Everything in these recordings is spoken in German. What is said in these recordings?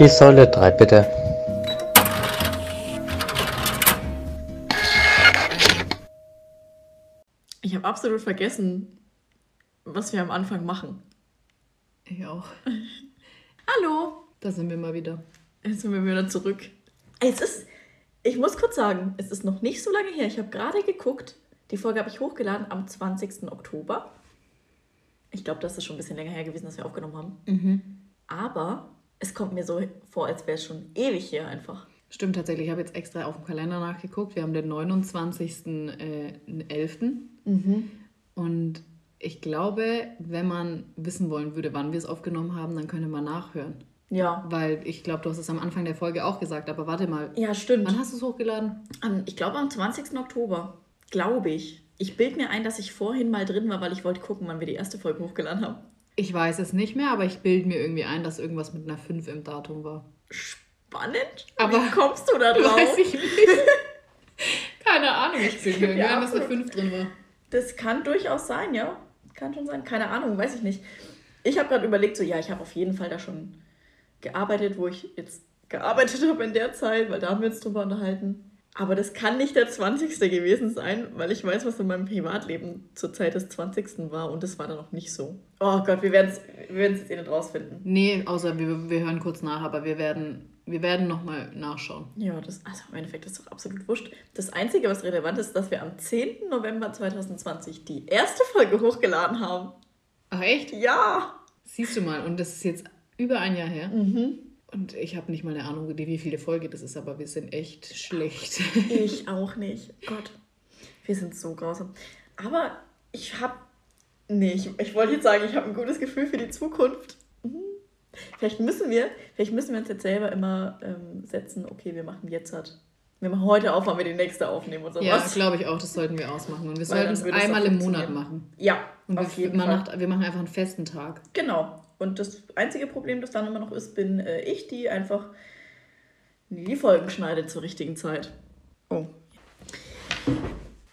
Die Säule 3 bitte. Ich habe absolut vergessen, was wir am Anfang machen. Ich auch. Hallo! Da sind wir mal wieder. Jetzt sind wir wieder zurück. Es ist, ich muss kurz sagen, es ist noch nicht so lange her. Ich habe gerade geguckt, die Folge habe ich hochgeladen am 20. Oktober. Ich glaube, das ist schon ein bisschen länger her gewesen, dass wir aufgenommen haben. Aber es kommt mir so vor, als wäre es schon ewig her einfach. Stimmt tatsächlich, ich habe jetzt extra auf dem Kalender nachgeguckt. Wir haben den 29.11. Und ich glaube, wenn man wissen wollen würde, wann wir es aufgenommen haben, dann könnte man nachhören. Ja. Weil ich glaube, du hast es am Anfang der Folge auch gesagt, aber warte mal. Ja, stimmt. Wann hast du es hochgeladen? Am, ich glaube am 20. Oktober. Glaube ich. Ich bild mir ein, dass ich vorhin mal drin war, weil ich wollte gucken, wann wir die erste Folge hochgeladen haben. Ich weiß es nicht mehr, aber ich bilde mir irgendwie ein, dass irgendwas mit einer 5 im Datum war. Spannend. Aber- Wie kommst du da drauf? Weiß ich nicht. Keine Ahnung, ich bilde mir irgendwie ein, dass eine absolut. 5 drin war. Das kann durchaus sein, ja. Kann schon sein. Keine Ahnung, weiß ich nicht. Ich habe gerade überlegt, so, ja, ich habe auf jeden Fall da schon gearbeitet, wo ich jetzt gearbeitet habe in der Zeit, weil da haben wir uns drüber unterhalten. Aber das kann nicht der 20. gewesen sein, weil ich weiß, was in meinem Privatleben zur Zeit des 20. war und das war dann noch nicht so. Oh Gott, wir werden es wir werden's jetzt eh nicht rausfinden. Nee, außer wir, wir hören kurz nach, aber wir werden, wir werden nochmal nachschauen. Ja, das, also im Endeffekt ist doch absolut wurscht. Das Einzige, was relevant ist, dass wir am 10. November 2020 die erste Folge hochgeladen haben. Ach echt? Ja! Siehst du mal, und das ist jetzt über ein Jahr her. Mhm. Und ich habe nicht mal eine Ahnung, wie viele Folge das ist, aber wir sind echt schlecht. Ich auch nicht. Gott, wir sind so grausam. Aber ich habe. Nee, ich, ich wollte jetzt sagen, ich habe ein gutes Gefühl für die Zukunft. Mhm. Vielleicht müssen wir, vielleicht müssen wir uns jetzt selber immer ähm, setzen, okay, wir machen jetzt halt. Wir machen heute auf, wann wir die nächste aufnehmen und sowas. ja, glaube ich auch, das sollten wir ausmachen. Und wir Weil sollten es einmal im Monat machen. Ja, Und auf wir, jeden Fall. Macht, wir machen einfach einen festen Tag. Genau. Und das einzige Problem, das dann immer noch ist, bin äh, ich, die einfach die Folgen schneidet zur richtigen Zeit. Oh.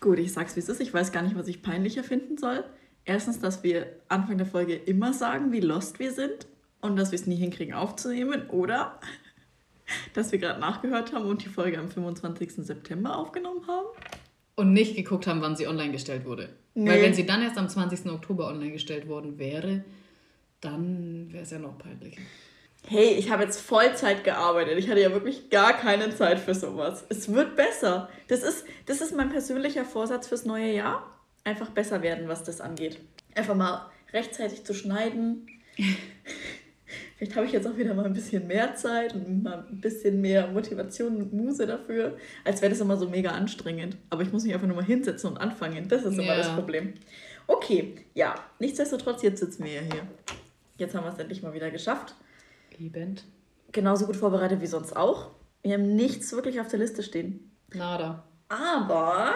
Gut, ich sag's wie es ist. Ich weiß gar nicht, was ich peinlicher finden soll. Erstens, dass wir Anfang der Folge immer sagen, wie lost wir sind und dass wir es nie hinkriegen aufzunehmen. Oder dass wir gerade nachgehört haben und die Folge am 25. September aufgenommen haben. Und nicht geguckt haben, wann sie online gestellt wurde. Nee. Weil wenn sie dann erst am 20. Oktober online gestellt worden wäre, dann wäre es ja noch peinlich. Hey, ich habe jetzt Vollzeit gearbeitet. Ich hatte ja wirklich gar keine Zeit für sowas. Es wird besser. Das ist, das ist mein persönlicher Vorsatz fürs neue Jahr. Einfach besser werden, was das angeht. Einfach mal rechtzeitig zu schneiden. Vielleicht habe ich jetzt auch wieder mal ein bisschen mehr Zeit und mal ein bisschen mehr Motivation und Muse dafür, als wäre das immer so mega anstrengend. Aber ich muss mich einfach nur mal hinsetzen und anfangen. Das ist immer Ja. das Problem. Okay, ja. Nichtsdestotrotz, jetzt sitzen wir ja hier. Jetzt haben wir es endlich mal wieder geschafft Liebend. genauso gut vorbereitet wie sonst auch. Wir haben nichts wirklich auf der Liste stehen. Nada. Aber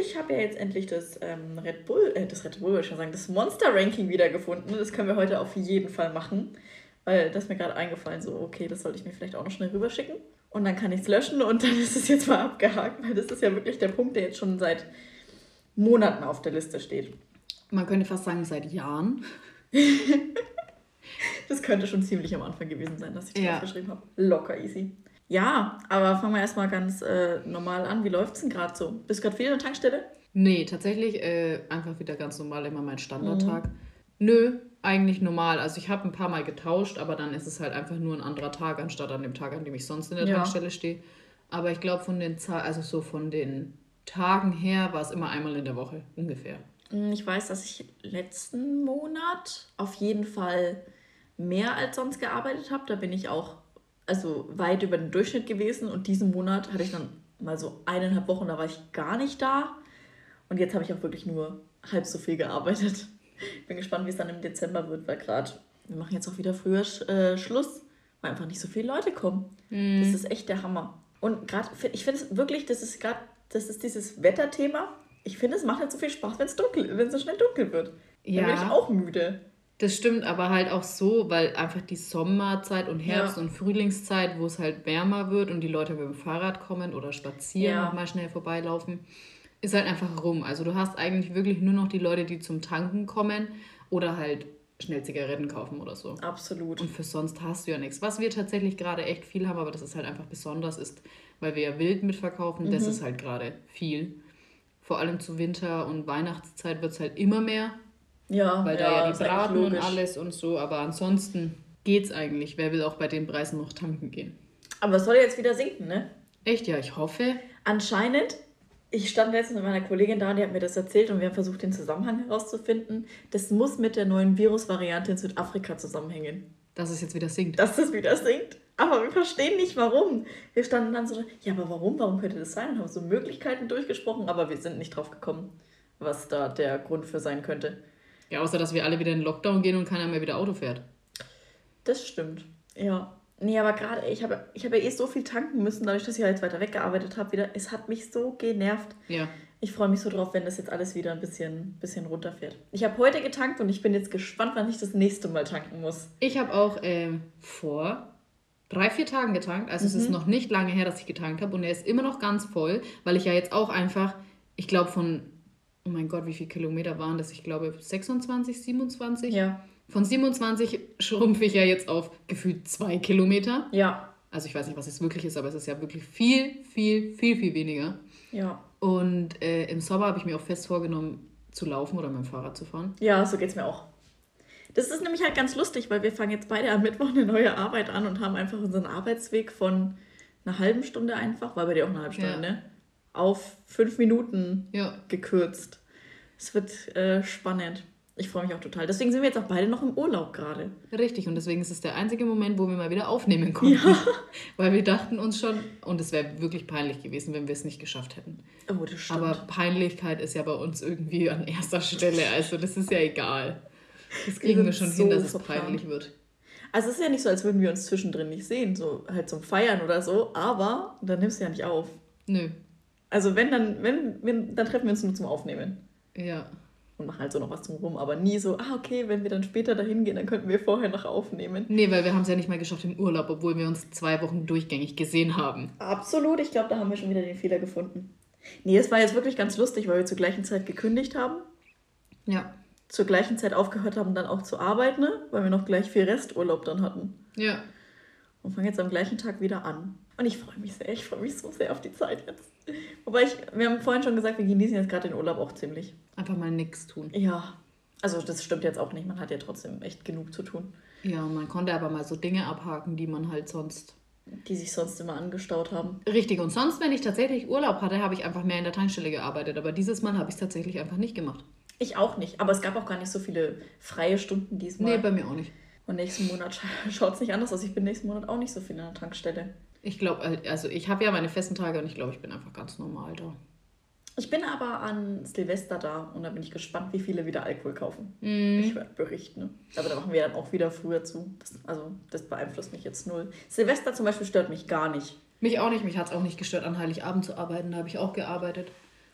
ich habe ja jetzt endlich das ähm, Red Bull, äh, das Red Bull wollte ich schon sagen, das Monster Ranking wiedergefunden. Das können wir heute auf jeden Fall machen. Weil das ist mir gerade eingefallen, so, okay, das sollte ich mir vielleicht auch noch schnell rüberschicken. Und dann kann ich es löschen und dann ist es jetzt mal abgehakt, weil das ist ja wirklich der Punkt, der jetzt schon seit Monaten auf der Liste steht. Man könnte fast sagen, seit Jahren. Das könnte schon ziemlich am Anfang gewesen sein, dass ich das Ja. aufgeschrieben habe. Locker easy. Ja, aber fangen wir erstmal ganz äh, normal an. Wie läuft's denn gerade so? Bist du gerade viel in der Tankstelle? Nee, tatsächlich äh, einfach wieder ganz normal, immer mein Standardtag. Nö, eigentlich normal. Also ich habe ein paar Mal getauscht, aber dann ist es halt einfach nur ein anderer Tag, anstatt an dem Tag, an dem ich sonst in der Ja. Tankstelle stehe. Aber ich glaube, von den Za- also so von den Tagen her war es immer einmal in der Woche, ungefähr. Hm, Ich weiß, dass ich letzten Monat auf jeden Fall mehr als sonst gearbeitet habe. Da bin ich auch also weit über den Durchschnitt gewesen. Und diesen Monat hatte ich dann mal so eineinhalb Wochen, da war ich gar nicht da. Und jetzt habe ich auch wirklich nur halb so viel gearbeitet. Bin gespannt, wie es dann im Dezember wird, weil gerade wir machen jetzt auch wieder früher äh, Schluss, weil einfach nicht so viele Leute kommen. Das ist echt der Hammer. Und gerade, ich finde es wirklich, das ist gerade, das ist dieses Wetterthema. Ich finde, es macht nicht so viel Spaß, wenn es dunkel, wenn es so schnell dunkel wird. Dann Ja. bin ich auch müde. Das stimmt, aber halt auch so, weil einfach die Sommerzeit und Herbst- Ja. und Frühlingszeit, wo es halt wärmer wird und die Leute mit dem Fahrrad kommen oder spazieren, Ja. noch mal schnell vorbeilaufen, ist halt einfach rum. Also du hast eigentlich wirklich nur noch die Leute, die zum Tanken kommen oder halt schnell Zigaretten kaufen oder so. Absolut. Und für sonst hast du ja nichts. Was wir tatsächlich gerade echt viel haben, aber das ist halt einfach besonders, ist, weil wir ja wild mitverkaufen, das Mhm. ist halt gerade viel. Vor allem zu Winter- und Weihnachtszeit wird es halt immer mehr, Ja, weil da ja ist die Braten und alles und so, aber ansonsten geht's eigentlich. Wer will auch bei den Preisen noch tanken gehen? Aber es soll jetzt wieder sinken, ne? Echt, ja, ich hoffe. Anscheinend, ich stand letztens mit meiner Kollegin da, die hat mir das erzählt und wir haben versucht, den Zusammenhang herauszufinden. Das muss mit der neuen Virusvariante in Südafrika zusammenhängen. Dass es jetzt wieder sinkt. Dass das wieder sinkt. Aber wir verstehen nicht, warum. Wir standen dann so, ja, aber warum? Warum könnte das sein? Und haben so Möglichkeiten durchgesprochen, aber wir sind nicht drauf gekommen, was da der Grund für sein könnte. Ja, außer dass wir alle wieder in den Lockdown gehen und keiner mehr wieder Auto fährt. Das stimmt. Ja. Nee, aber gerade, ich habe, ich habe ja eh so viel tanken müssen, dadurch, dass ich halt weiter weggearbeitet habe wieder. Es hat mich so genervt. Ja. Ich freue mich so drauf, wenn das jetzt alles wieder ein bisschen, bisschen runterfährt. Ich habe heute getankt und ich bin jetzt gespannt, wann ich das nächste Mal tanken muss. Ich habe auch ähm, vor drei, vier Tagen getankt. Also es ist noch nicht lange her, dass ich getankt habe. Und er ist immer noch ganz voll, weil ich ja jetzt auch einfach, ich glaube von, oh mein Gott, wie viele Kilometer waren das? Ich glaube 26, 27. Ja. Von 27 schrumpfe ich ja jetzt auf gefühlt zwei Kilometer. Ja. Also ich weiß nicht, was es wirklich ist, aber es ist ja wirklich viel, viel, viel, viel weniger. Ja. Und äh, im Sommer habe ich mir auch fest vorgenommen, zu laufen oder mit dem Fahrrad zu fahren. Ja, so geht's mir auch. Das ist nämlich halt ganz lustig, weil wir fangen jetzt beide am Mittwoch eine neue Arbeit an und haben einfach unseren Arbeitsweg von einer halben Stunde einfach, war bei dir auch eine halbe Stunde, Ja. ne? Auf fünf Minuten Ja. gekürzt. Es wird äh, spannend. Ich freue mich auch total. Deswegen sind wir jetzt auch beide noch im Urlaub gerade. Richtig, und deswegen ist es der einzige Moment, wo wir mal wieder aufnehmen konnten. Weil wir dachten uns schon, und es wäre wirklich peinlich gewesen, wenn wir es nicht geschafft hätten. Oh, das stimmt. Aber Peinlichkeit ist ja bei uns irgendwie an erster Stelle, also das ist ja egal. Das kriegen Wir wir schon hin, so dass es peinlich wird. Also es ist ja nicht so, als würden wir uns zwischendrin nicht sehen, so halt zum Feiern oder so, aber dann nimmst du ja nicht auf. Nö, Also wenn, dann, wenn, wenn, dann treffen wir uns nur zum Aufnehmen. ja. Und machen halt so noch was drumherum, aber nie so, ah, okay, wenn wir dann später dahin gehen, dann könnten wir vorher noch aufnehmen. Nee, weil wir haben es ja nicht mal geschafft im Urlaub, obwohl wir uns zwei Wochen durchgängig gesehen haben. Absolut, ich glaube, da haben wir schon wieder den Fehler gefunden. Nee, es war jetzt wirklich ganz lustig, weil wir zur gleichen Zeit gekündigt haben, Ja, zur gleichen Zeit aufgehört haben, dann auch zu arbeiten, ne? weil wir noch gleich viel Resturlaub dann hatten. ja. Und fangen jetzt am gleichen Tag wieder an. Und ich freue mich sehr, ich freue mich so sehr auf die Zeit jetzt. Wobei ich, wir haben vorhin schon gesagt, wir genießen jetzt gerade den Urlaub auch ziemlich. Einfach mal nichts tun. Ja, also das stimmt jetzt auch nicht, man hat ja trotzdem echt genug zu tun, Ja, man konnte aber mal so Dinge abhaken, die man halt sonst. die sich sonst immer angestaut haben. Richtig, und sonst, wenn ich tatsächlich Urlaub hatte, habe ich einfach mehr in der Tankstelle gearbeitet. Aber dieses Mal habe ich es tatsächlich einfach nicht gemacht. Ich auch nicht, aber es gab auch gar nicht so viele freie Stunden diesmal. Nee, bei mir auch nicht. Und nächsten Monat schaut es nicht anders aus. Ich bin nächsten Monat auch nicht so viel an der Tankstelle. Ich glaube, also ich habe ja meine festen Tage und ich glaube, ich bin einfach ganz normal da. Ich bin aber an Silvester da und da bin ich gespannt, wie viele wieder Alkohol kaufen. Mhm. Ich werde berichten. Aber da machen wir dann auch wieder früher zu. Das, also das beeinflusst mich jetzt null. Silvester zum Beispiel stört mich gar nicht. Mich auch nicht, mich hat es auch nicht gestört, an Heiligabend zu arbeiten. Da habe ich auch gearbeitet.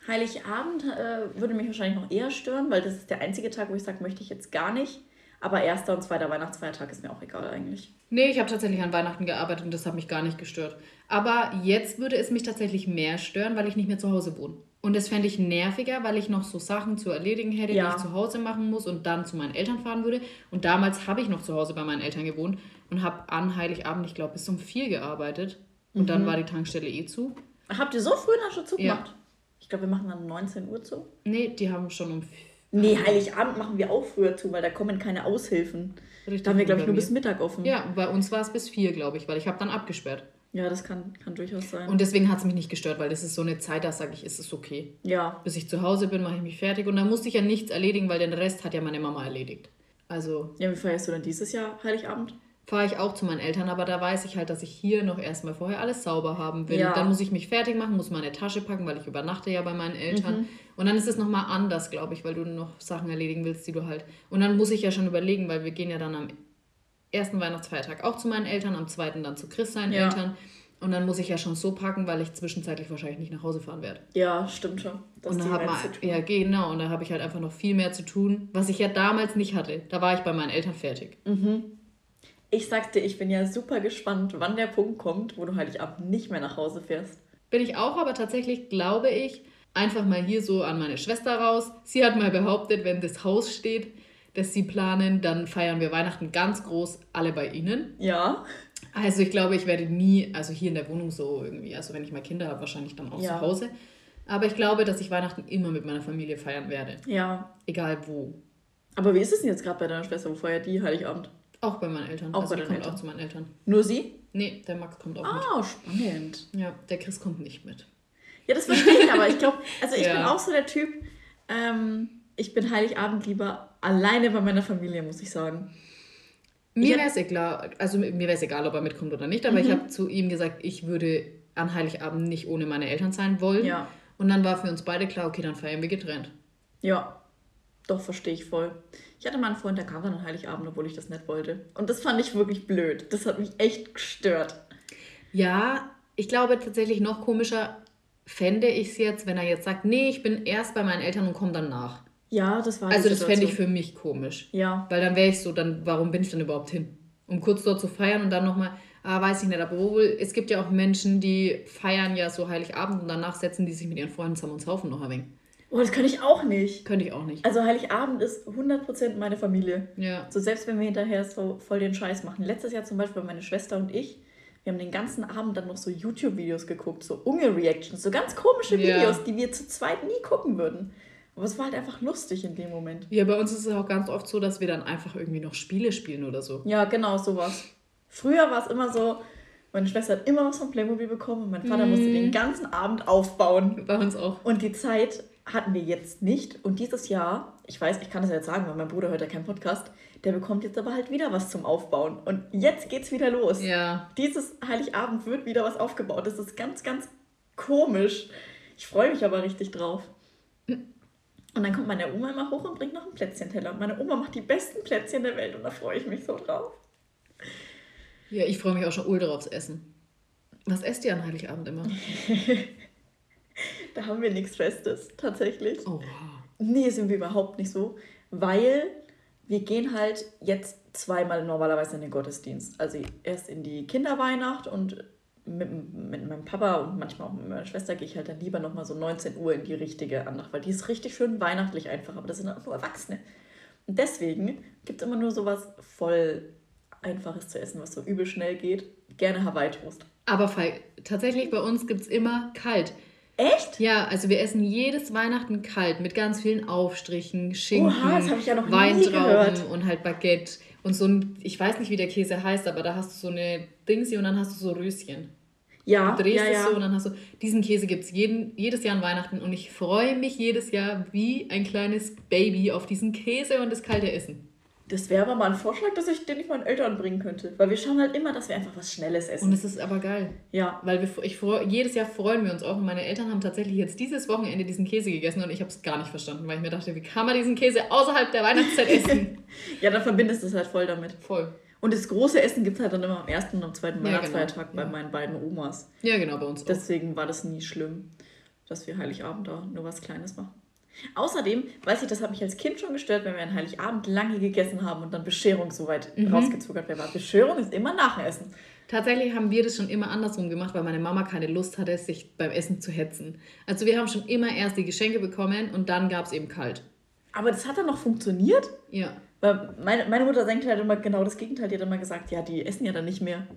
Heiligabend äh, würde mich wahrscheinlich noch eher stören, weil das ist der einzige Tag, wo ich sage, möchte ich jetzt gar nicht. Aber erster und zweiter Weihnachtsfeiertag ist mir auch egal eigentlich. Nee, ich habe tatsächlich an Weihnachten gearbeitet und das hat mich gar nicht gestört. Aber jetzt würde es mich tatsächlich mehr stören, weil ich nicht mehr zu Hause wohne. Und das fände ich nerviger, weil ich noch so Sachen zu erledigen hätte, Ja. die ich zu Hause machen muss und dann zu meinen Eltern fahren würde. Und damals habe ich noch zu Hause bei meinen Eltern gewohnt und habe an Heiligabend, ich glaube, bis um vier gearbeitet. Und dann war die Tankstelle eh zu. Habt ihr so früh dann schon Ja. zugemacht? Ich glaube, wir machen dann 19 Uhr zu. Nee, die haben schon um Nee, Heiligabend machen wir auch früher zu, weil da kommen keine Aushilfen. Richtig Da haben wir, glaube ich, nur bis Mittag offen. Ja, bei uns war es bis vier, glaube ich, weil ich habe dann abgesperrt. Ja, das kann, kann durchaus sein. Und deswegen hat es mich nicht gestört, weil das ist so eine Zeit, da sage ich, ist es okay. ja, Bis ich zu Hause bin, mache ich mich fertig und dann musste ich ja nichts erledigen, weil den Rest hat ja meine Mama erledigt. Also ja, wie feierst du denn dieses Jahr Heiligabend? Fahre ich auch zu meinen Eltern, aber da weiß ich halt, dass ich hier noch erstmal vorher alles sauber haben will. Ja. Dann muss ich mich fertig machen, muss meine Tasche packen, weil ich übernachte ja bei meinen Mhm. Eltern. Und dann ist es nochmal anders, glaube ich, weil du noch Sachen erledigen willst, die du halt. Und dann muss ich ja schon überlegen, weil wir gehen ja dann am ersten Weihnachtsfeiertag auch zu meinen Eltern, am zweiten dann zu Chris seinen Ja. Eltern. Und dann muss ich ja schon so packen, weil ich zwischenzeitlich wahrscheinlich nicht nach Hause fahren werde. Ja, stimmt schon. Das Und ist dann hat man, ja genau, und da habe ich halt einfach noch viel mehr zu tun, was ich ja damals nicht hatte. Da war ich bei meinen Eltern fertig. Ich sagte, ich bin ja super gespannt, wann der Punkt kommt, wo du Heiligabend nicht mehr nach Hause fährst. Bin ich auch, aber tatsächlich glaube ich, einfach mal hier so an meine Schwester raus. Sie hat mal behauptet, wenn das Haus steht, das sie planen. Dann feiern wir Weihnachten ganz groß, alle bei ihnen. Ja. Also ich glaube, ich werde nie, also hier in der Wohnung so irgendwie, also wenn ich mal Kinder habe, wahrscheinlich dann auch Ja. zu Hause. Aber ich glaube, dass ich Weihnachten immer mit meiner Familie feiern werde. Ja. Egal wo. Aber wie ist es denn jetzt gerade bei deiner Schwester? Wo feiert die Heiligabend? Auch bei meinen Eltern. Auch also bei deinen kommt Eltern. auch zu meinen Eltern. Nur sie? Nee, der Max kommt auch Ah, spannend. mit. Ja, der Chris kommt nicht mit. Ja, das verstehe ich aber. Ich glaube, also ich Ja. bin auch so der Typ, ähm, ich bin Heiligabend lieber alleine bei meiner Familie, muss ich sagen. Mir Ich wäre es egal, also mir wäre es egal, ob er mitkommt oder nicht, aber ich Mhm. habe zu ihm gesagt, ich würde an Heiligabend nicht ohne meine Eltern sein wollen. Ja. Und dann war für uns beide klar, okay, dann feiern wir getrennt. Ja, doch, verstehe ich voll. Ich hatte mal einen Freund, der kam dann an Heiligabend, obwohl ich das nicht wollte. Und das fand ich wirklich blöd. Das hat mich echt gestört. Ja, ich glaube tatsächlich noch komischer fände ich es jetzt, wenn er jetzt sagt, nee, ich bin erst bei meinen Eltern und komme dann nach. Ja, das war Also das fände ich für mich komisch. Ja, Weil dann wäre ich so, dann warum bin ich dann überhaupt hin? Um kurz dort zu feiern und dann nochmal, ah, weiß ich nicht, aber wohl, es gibt ja auch Menschen, die feiern ja so Heiligabend und danach setzen die sich mit ihren Freunden zusammen und saufen noch ein wenig. Oh, das kann ich auch nicht. Könnte ich auch nicht. Also Heiligabend ist 100% meine Familie. Ja. So selbst wenn wir hinterher so voll den Scheiß machen. Letztes Jahr zum Beispiel meine Schwester und ich, wir haben den ganzen Abend dann noch so YouTube-Videos geguckt, so Unge-Reactions, so ganz komische Ja. Videos, die wir zu zweit nie gucken würden. Aber es war halt einfach lustig in dem Moment. Ja, bei uns ist es auch ganz oft so, dass wir dann einfach irgendwie noch Spiele spielen oder so. Ja, genau, sowas. Früher war es immer so, meine Schwester hat immer was von Playmobil bekommen und mein Vater musste Mhm. den ganzen Abend aufbauen. Bei uns auch. Und die Zeit hatten wir jetzt nicht. Und dieses Jahr, ich weiß, ich kann das ja jetzt sagen, weil mein Bruder hört ja keinen Podcast, der bekommt jetzt aber halt wieder was zum Aufbauen. Und jetzt geht's wieder los. Ja. Dieses Heiligabend wird wieder was aufgebaut. Das ist ganz, ganz komisch. Ich freue mich aber richtig drauf. Und dann kommt meine Oma immer hoch und bringt noch einen Plätzchenteller. Und meine Oma macht die besten Plätzchen der Welt und da freue ich mich so drauf. Ja, ich freue mich auch schon ultra aufs Essen. Was esst ihr an Heiligabend immer? Da haben wir nichts Festes, tatsächlich. Oh, Nee, sind wir überhaupt nicht so, weil wir gehen halt jetzt zweimal normalerweise in den Gottesdienst. Also erst in die Kinderweihnacht und mit, mit meinem Papa und manchmal auch mit meiner Schwester gehe ich halt dann lieber nochmal so 19 Uhr in die richtige Andacht, weil die ist richtig schön weihnachtlich einfach, aber das sind auch nur Erwachsene. Und deswegen gibt es immer nur sowas voll Einfaches zu essen, was so übel schnell geht. Gerne Hawaii-Toast. Aber Fall, tatsächlich bei uns gibt es immer kalt. Echt? Ja, also wir essen jedes Weihnachten kalt mit ganz vielen Aufstrichen, Schinken, Oha, das ich ja noch Weintrauben und halt Baguette. Und so ein, ich weiß nicht, wie der Käse heißt, aber da hast du so eine Dingsi und dann hast du so Röschen. Ja, Du drehst ja, es ja. so und dann hast du, diesen Käse gibt es jedes Jahr an Weihnachten und ich freue mich jedes Jahr wie ein kleines Baby auf diesen Käse und das kalte Essen. Das wäre aber mal ein Vorschlag, dass ich den ich meinen Eltern bringen könnte. Weil wir schauen halt immer, dass wir einfach was Schnelles essen. Und es ist aber geil. ja. Weil wir, ich jedes Jahr freuen wir uns auch und meine Eltern haben tatsächlich jetzt dieses Wochenende diesen Käse gegessen und ich habe es gar nicht verstanden, weil ich mir dachte, wie kann man diesen Käse außerhalb der Weihnachtszeit essen? ja, dann verbindest du es halt voll damit. Voll. Und das große Essen gibt es halt dann immer am ersten und am zweiten Ja, Weihnachtsfeiertag genau. bei Ja. meinen beiden Omas. Ja, genau, bei uns auch. Deswegen war das nie schlimm, dass wir Heiligabend da nur was Kleines machen. Außerdem, weiß ich, das hat mich als Kind schon gestört, wenn wir an Heiligabend lange gegessen haben und dann Bescherung so weit Mhm. rausgezuckert wäre. Bescherung ist immer nach dem Essen. Tatsächlich haben wir das schon immer andersrum gemacht, weil meine Mama keine Lust hatte, sich beim Essen zu hetzen. Also wir haben schon immer erst die Geschenke bekommen und dann gab es eben kalt. Aber das hat dann noch funktioniert. Ja. Weil meine, meine Mutter denkt halt immer genau das Gegenteil. Die hat immer gesagt, ja, die essen ja dann nicht mehr.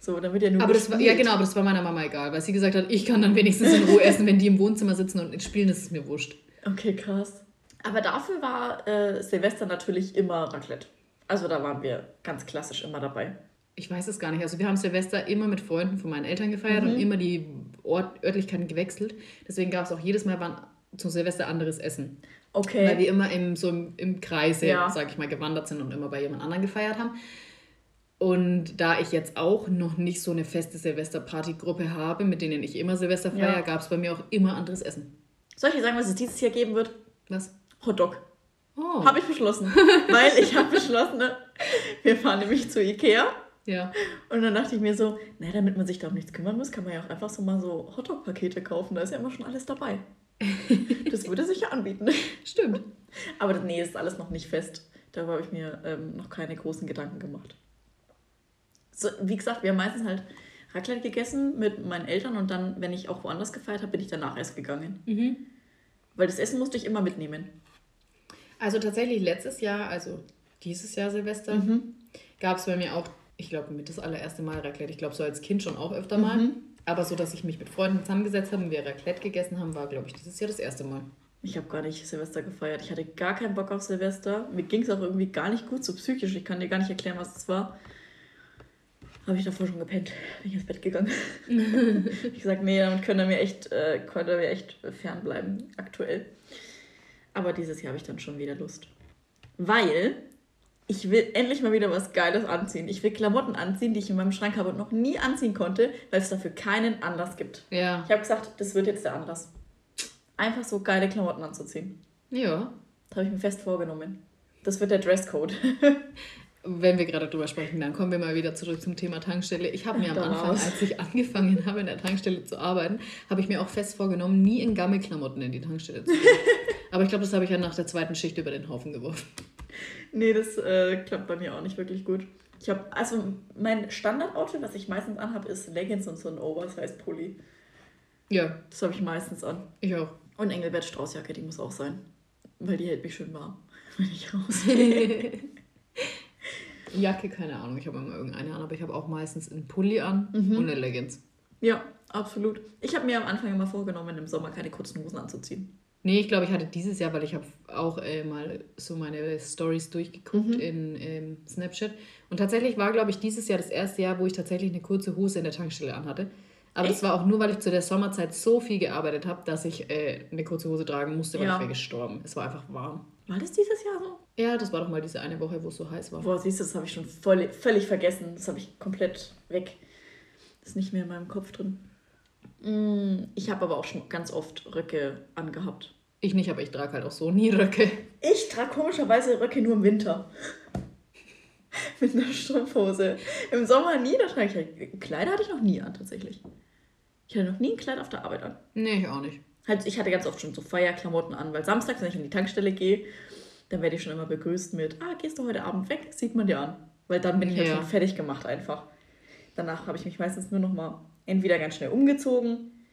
So, dann wird ja nur Aber das war, ja genau, aber das war meiner Mama egal, weil sie gesagt hat, ich kann dann wenigstens in Ruhe essen, wenn die im Wohnzimmer sitzen und spielen, das ist mir wurscht. Okay, krass. Aber dafür war äh, Silvester natürlich immer Raclette. Also da waren wir ganz klassisch immer dabei. Ich weiß es gar nicht. Also wir haben Silvester immer mit Freunden von meinen Eltern gefeiert Mhm. und immer die Ort, Örtlichkeiten gewechselt. Deswegen gab es auch jedes Mal zum Silvester anderes Essen. Weil Okay. wir immer im, so im, im Kreise, Ja. sag ich mal, gewandert sind und immer bei jemand anderen gefeiert haben. Und da ich jetzt auch noch nicht so eine feste Silvesterpartygruppe habe, mit denen ich immer Silvester feiere, Ja. gab es bei mir auch immer anderes Essen. Soll ich dir sagen, was es dieses Jahr geben wird? Was? Hotdog. Oh. Habe ich beschlossen. Weil ich habe beschlossen, ne? wir fahren nämlich zu Ikea. Ja. Und dann dachte ich mir so, naja, damit man sich da um nichts kümmern muss, kann man ja auch einfach so mal so Hotdog-Pakete kaufen. Da ist ja immer schon alles dabei. Das würde sich ja anbieten. Stimmt. Aber nee, ist alles noch nicht fest. Darüber habe ich mir ähm, noch keine großen Gedanken gemacht. So, wie gesagt, wir haben meistens halt Raclette gegessen mit meinen Eltern und dann, wenn ich auch woanders gefeiert habe, bin ich danach erst gegangen. Mhm. Weil das Essen musste ich immer mitnehmen. Also tatsächlich letztes Jahr, also dieses Jahr Silvester, mhm. gab es bei mir auch, ich glaube, mit das allererste Mal Raclette. Ich glaube, so als Kind schon auch öfter mal. Mhm. Aber so, dass ich mich mit Freunden zusammengesetzt habe und wir Raclette gegessen haben, war, glaube ich, dieses Jahr das erste Mal. Ich habe gar nicht Silvester gefeiert. Ich hatte gar keinen Bock auf Silvester. Mir ging es auch irgendwie gar nicht gut, so psychisch. Ich kann dir gar nicht erklären, was es war. Habe ich davor schon gepennt. Bin ich ins Bett gegangen. ich gesagt, nee, damit wir mir echt, äh, können wir echt fernbleiben, aktuell. Aber dieses Jahr habe ich dann schon wieder Lust. Weil ich will endlich mal wieder was Geiles anziehen. Ich will Klamotten anziehen, die ich in meinem Schrank habe und noch nie anziehen konnte, weil es dafür keinen Anlass gibt. Ja. Ich habe gesagt, das wird jetzt der Anlass. Einfach so geile Klamotten anzuziehen. Ja. Das habe ich mir fest vorgenommen. Das wird der Dresscode. Wenn wir gerade drüber sprechen, dann kommen wir mal wieder zurück zum Thema Tankstelle. Ich habe mir am Anfang, als ich angefangen habe, in der Tankstelle zu arbeiten, habe ich mir auch fest vorgenommen, nie in Gammelklamotten in die Tankstelle zu gehen. Aber ich glaube, das habe ich ja nach der zweiten Schicht über den Haufen geworfen. Nee, das äh, klappt bei mir auch nicht wirklich gut. Ich habe, also mein Standardoutfit, was ich meistens anhabe, ist Leggings und so ein Oversize-Pulli. Ja. Das habe ich meistens an. Ich auch. Und Engelbert Straußjacke, die muss auch sein. Weil die hält mich schön warm, wenn ich rausgehe. Jacke, keine Ahnung, ich habe immer irgendeine an, aber ich habe auch meistens einen Pulli an mhm. und eine Leggings. Ja, absolut. Ich habe mir am Anfang immer vorgenommen, im Sommer keine kurzen Hosen anzuziehen. Nee, ich glaube, ich hatte dieses Jahr, weil ich habe auch äh, mal so meine Stories durchgeguckt mhm. in ähm, Snapchat. Und tatsächlich war, glaube ich, dieses Jahr das erste Jahr, wo ich tatsächlich eine kurze Hose in der Tankstelle anhatte. Aber Echt? das war auch nur, weil ich zu der Sommerzeit so viel gearbeitet habe, dass ich äh, eine kurze Hose tragen musste, weil ja. ich wäre gestorben. Es war einfach warm. War das dieses Jahr so? Ja, das war doch mal diese eine Woche, wo es so heiß war. Boah, siehst du, das habe ich schon voll, völlig vergessen. Das habe ich komplett weg. Das ist nicht mehr in meinem Kopf drin. Mm, ich habe aber auch schon ganz oft Röcke angehabt. Ich nicht, aber ich trage halt auch so nie Röcke. Ich trage komischerweise Röcke nur im Winter. Mit einer Strumpfhose. Im Sommer nie, da trage ich halt. Kleider hatte ich noch nie an, tatsächlich. Ich hatte noch nie ein Kleid auf der Arbeit an. Nee, ich auch nicht. Halt, ich hatte ganz oft schon so Feierklamotten an, weil samstags, wenn ich an die Tankstelle gehe, dann werde ich schon immer begrüßt mit, ah, gehst du heute Abend weg? Sieht man dir an. Weil dann bin ich halt ja. halt schon fertig gemacht einfach. Danach habe ich mich meistens nur noch mal entweder ganz schnell umgezogen.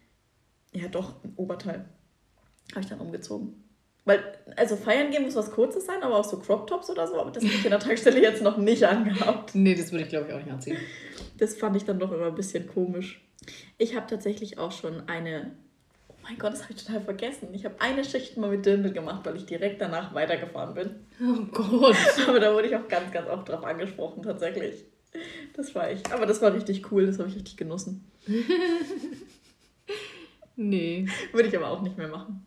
Ja, doch, ein Oberteil. Habe ich dann umgezogen. Weil, also feiern gehen muss was Kurzes sein, aber auch so Crop Tops oder so, aber das habe ich in der Tankstelle jetzt noch nicht angehabt. Nee, das würde ich glaube ich auch nicht anziehen. Das fand ich dann doch immer ein bisschen komisch. Ich habe tatsächlich auch schon eine mein Gott, das habe ich total vergessen. Ich habe eine Schicht mal mit Dirndl gemacht, weil ich direkt danach weitergefahren bin. Oh Gott. Aber da wurde ich auch ganz, ganz oft drauf angesprochen, tatsächlich. Das war ich. Aber das war richtig cool, das habe ich richtig genossen. nee. Würde ich aber auch nicht mehr machen.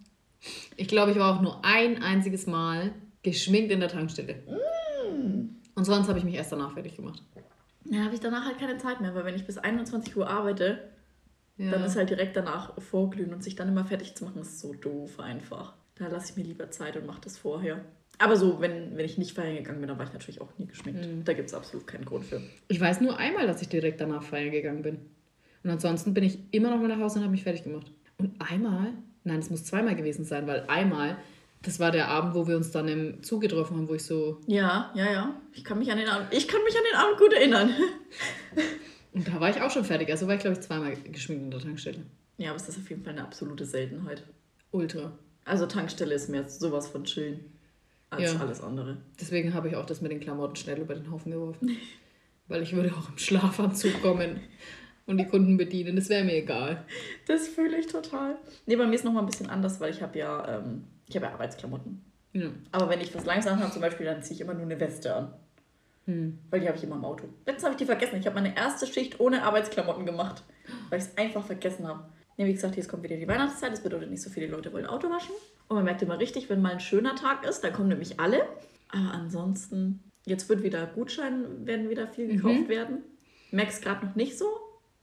Ich glaube, ich war auch nur ein einziges Mal geschminkt in der Tankstelle. Mm. Und sonst habe ich mich erst danach fertig gemacht. Ja, habe ich danach halt keine Zeit mehr, weil wenn ich bis 21 Uhr arbeite, ja. Dann ist halt direkt danach vorglühen und sich dann immer fertig zu machen, ist so doof einfach. Da lasse ich mir lieber Zeit und mache das vorher. Aber so, wenn, wenn ich nicht feiern gegangen bin, dann war ich natürlich auch nie geschminkt. Mhm. Da gibt es absolut keinen Grund für. Ich weiß nur einmal, dass ich direkt danach feiern gegangen bin. Und ansonsten bin ich immer noch mal nach Hause und habe mich fertig gemacht. Und einmal, nein, es muss zweimal gewesen sein, weil einmal, das war der Abend, wo wir uns dann im Zug getroffen haben, wo ich so. Ja, ja, ja. Ich kann mich an den Abend, ich kann mich an den Abend gut erinnern. Und da war ich auch schon fertig. Also war ich, glaube ich, zweimal geschminkt in der Tankstelle. Ja, aber es ist auf jeden Fall eine absolute Seltenheit. Ultra. Also Tankstelle ist mehr sowas von chillen als ja. alles andere. Deswegen habe ich auch das mit den Klamotten schnell über den Haufen geworfen. Weil ich würde auch im Schlafanzug kommen und die Kunden bedienen. Das wäre mir egal. Das fühle ich total. Nee, bei mir ist noch mal ein bisschen anders, weil ich habe ja, ähm, ich habe ja Arbeitsklamotten. Ja. Aber wenn ich was langsam habe zum Beispiel, dann ziehe ich immer nur eine Weste an. Hm. Weil die habe ich immer im Auto. Letztens habe ich die vergessen. Ich habe meine erste Schicht ohne Arbeitsklamotten gemacht, weil ich es einfach vergessen habe. Nee, wie gesagt, jetzt kommt wieder die Weihnachtszeit. Das bedeutet, nicht so viele Leute wollen Auto waschen. Und man merkt immer richtig, wenn mal ein schöner Tag ist, dann kommen nämlich alle. Aber ansonsten, jetzt wird wieder Gutschein, werden wieder viel gekauft mhm. werden. Merkst gerade noch nicht so,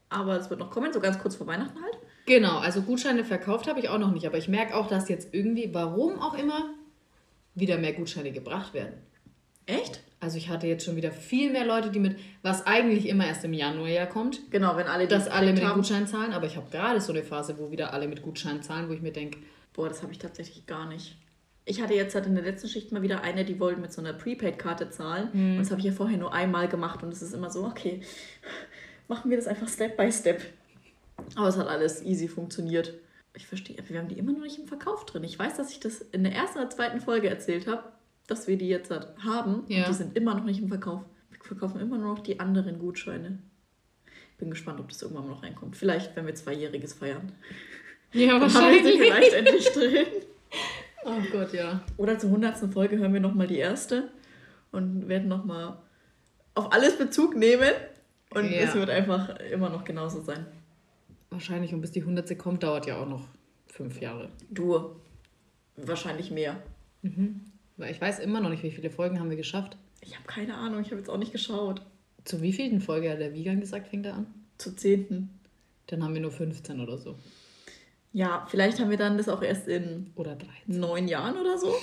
aber es wird noch kommen, so ganz kurz vor Weihnachten halt. Genau, also Gutscheine verkauft habe ich auch noch nicht, aber ich merke auch, dass jetzt irgendwie, warum auch immer, wieder mehr Gutscheine gebracht werden. Echt? Also ich hatte jetzt schon wieder viel mehr Leute, die mit, was eigentlich immer erst im Januar ja kommt. Genau, wenn alle Dass alle mit dem Gutschein zahlen, aber ich habe gerade so eine Phase, wo wieder alle mit Gutschein zahlen, wo ich mir denke, boah, das habe ich tatsächlich gar nicht. Ich hatte jetzt halt in der letzten Schicht mal wieder eine, die wollten mit so einer Prepaid-Karte zahlen. Mhm. Und das habe ich ja vorher nur einmal gemacht und es ist immer so, okay, machen wir das einfach Step by Step. Aber es hat alles easy funktioniert. Ich verstehe, wir haben die immer noch nicht im Verkauf drin. Ich weiß, dass ich das in der ersten oder zweiten Folge erzählt habe dass wir die jetzt halt haben. Ja. Und die sind immer noch nicht im Verkauf. Wir verkaufen immer nur noch die anderen Gutscheine. Bin gespannt, ob das irgendwann noch reinkommt. Vielleicht, wenn wir Zweijähriges feiern. Ja, Dann haben wir wahrscheinlich. vielleicht endlich drin. Oh Gott, ja. Oder zur hundertsten Folge hören wir nochmal die erste und werden nochmal auf alles Bezug nehmen. Und Ja. es wird einfach immer noch genauso sein. Wahrscheinlich, und bis die 100. kommt, dauert ja auch noch fünf Jahre. Du, wahrscheinlich mehr. Weil ich weiß immer noch nicht, wie viele Folgen haben wir geschafft. Ich habe keine Ahnung, ich habe jetzt auch nicht geschaut. Zu wie vielen Folge hat der Wiegand gesagt, fängt er an? Zur zehnten. Dann haben wir nur 15 oder so. Ja, vielleicht haben wir dann das auch erst in Oder 13. neun Jahren oder so.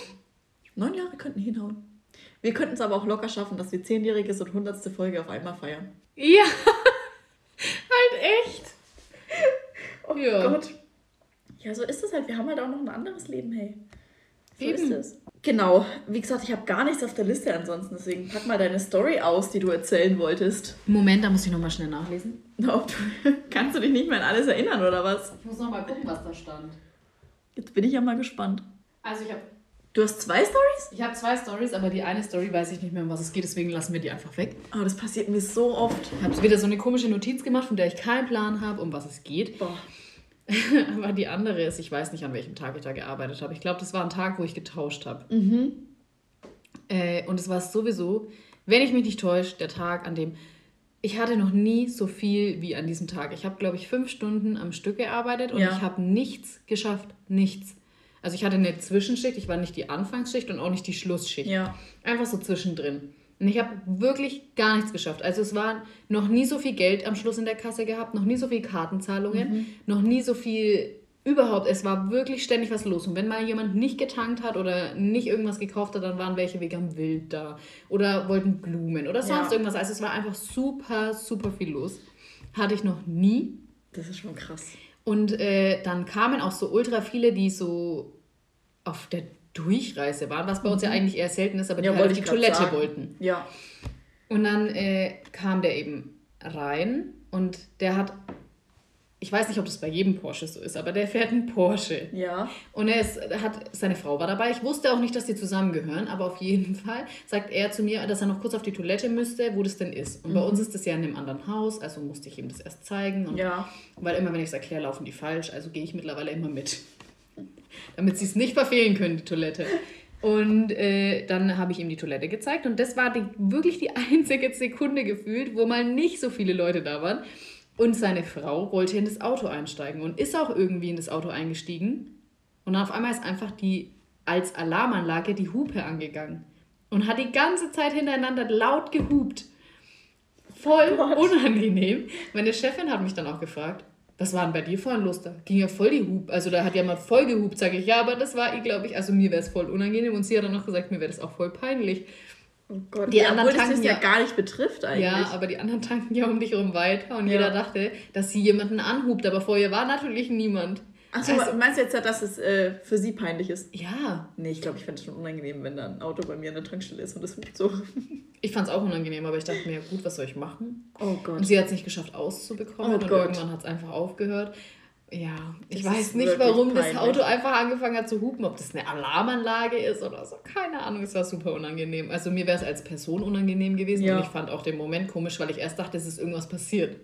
Neun Jahre könnten hinhauen. Wir könnten es aber auch locker schaffen, dass wir zehnjähriges und hundertste Folge auf einmal feiern. Ja, halt echt. Oh Ja. Gott. Ja, so ist es halt. Wir haben halt auch noch ein anderes Leben, hey. So Eben. ist es. Genau. Wie gesagt, ich habe gar nichts auf der Liste ansonsten. Deswegen pack mal deine Story aus, die du erzählen wolltest. Moment, da muss ich nochmal schnell nachlesen. Du, kannst du dich nicht mehr an alles erinnern, oder was? Ich muss nochmal gucken, was da stand. Jetzt bin ich ja mal gespannt. Also ich habe Du hast zwei Stories? ich hab zwei Stories, aber die eine Story weiß ich nicht mehr, um was es geht, deswegen lassen wir die einfach weg. Oh, das passiert mir so oft. Ich habe wieder so eine komische Notiz gemacht, von der ich keinen Plan habe, um was es geht. Boah. Aber die andere ist, ich weiß nicht, an welchem Tag ich da gearbeitet habe. Ich glaube, das war ein Tag, wo ich getauscht habe. Äh, und es war sowieso, wenn ich mich nicht täusche, der Tag, an dem ich hatte noch nie so viel wie an diesem Tag. Ich habe, glaube ich, fünf Stunden am Stück gearbeitet und Ja. ich habe nichts geschafft. Nichts. Also ich hatte eine Zwischenschicht, ich war nicht die Anfangsschicht und auch nicht die Schlussschicht. Ja. Einfach so zwischendrin. Und ich habe wirklich gar nichts geschafft. Also es war noch nie so viel Geld am Schluss in der Kasse gehabt, noch nie so viel Kartenzahlungen, noch nie so viel überhaupt. Es war wirklich ständig was los. Und wenn mal jemand nicht getankt hat oder nicht irgendwas gekauft hat, dann waren welche wegen Wild da oder wollten Blumen oder sonst Ja. irgendwas. Also es war einfach super, super viel los. Hatte ich noch nie. Das ist schon krass. Und äh, dann kamen auch so ultra viele, die so auf der Durchreise waren, was bei uns ja eigentlich eher selten ist, aber die Ja, halt die Toilette sagen. wollten. Ja. Und dann äh, kam der eben rein und der hat, ich weiß nicht, ob das bei jedem Porsche so ist, aber der fährt einen Porsche. Ja. Und er ist, hat, seine Frau war dabei. Ich wusste auch nicht, dass die zusammengehören, aber auf jeden Fall sagt er zu mir, dass er noch kurz auf die Toilette müsste, wo das denn ist. Und bei uns ist das ja in einem anderen Haus, also musste ich ihm das erst zeigen. Und Ja. Weil immer, wenn ich es erkläre, laufen die falsch, also gehe ich mittlerweile immer mit. Damit sie es nicht verfehlen können, die Toilette. Und äh, dann habe ich ihm die Toilette gezeigt und das war die, wirklich die einzige Sekunde gefühlt, wo mal nicht so viele Leute da waren. Und seine Frau wollte in das Auto einsteigen und ist auch irgendwie in das Auto eingestiegen. Und dann auf einmal ist einfach die als Alarmanlage die Hupe angegangen und hat die ganze Zeit hintereinander laut gehupt. Voll Gott. unangenehm. Meine Chefin hat mich dann auch gefragt, was war denn bei dir vorhin los? Da ging ja voll die Hub. Also da hat ja mal voll gehupt, sage ich. Ja, aber das war ihr, glaube ich, also mir wäre es voll unangenehm und sie hat dann noch gesagt, mir wäre das auch voll peinlich. Oh Gott. Die ja, anderen das tanken dich ja ja- gar nicht betrifft eigentlich. Ja, aber die anderen tanken ja um dich rum weiter und Ja. jeder dachte, dass sie jemanden anhubt, aber vorher war natürlich niemand. Achso, Also- meinst du jetzt, dass es äh, für sie peinlich ist? Ja, Nee, ich glaube, ich fände es schon unangenehm, wenn da ein Auto bei mir an der Tankstelle ist und das hupt so. ich fand es auch unangenehm, aber ich dachte mir, gut, was soll ich machen? Oh Und Gott. sie hat es nicht geschafft auszubekommen Oh und Gott. irgendwann hat es einfach aufgehört. Ja, ich Das weiß nicht, warum das peinlich. Auto einfach angefangen hat zu hupen, ob das eine Alarmanlage ist oder so. Keine Ahnung, es war super unangenehm. Also mir wäre es als Person unangenehm gewesen Ja. und ich fand auch den Moment komisch, weil ich erst dachte, es ist irgendwas passiert.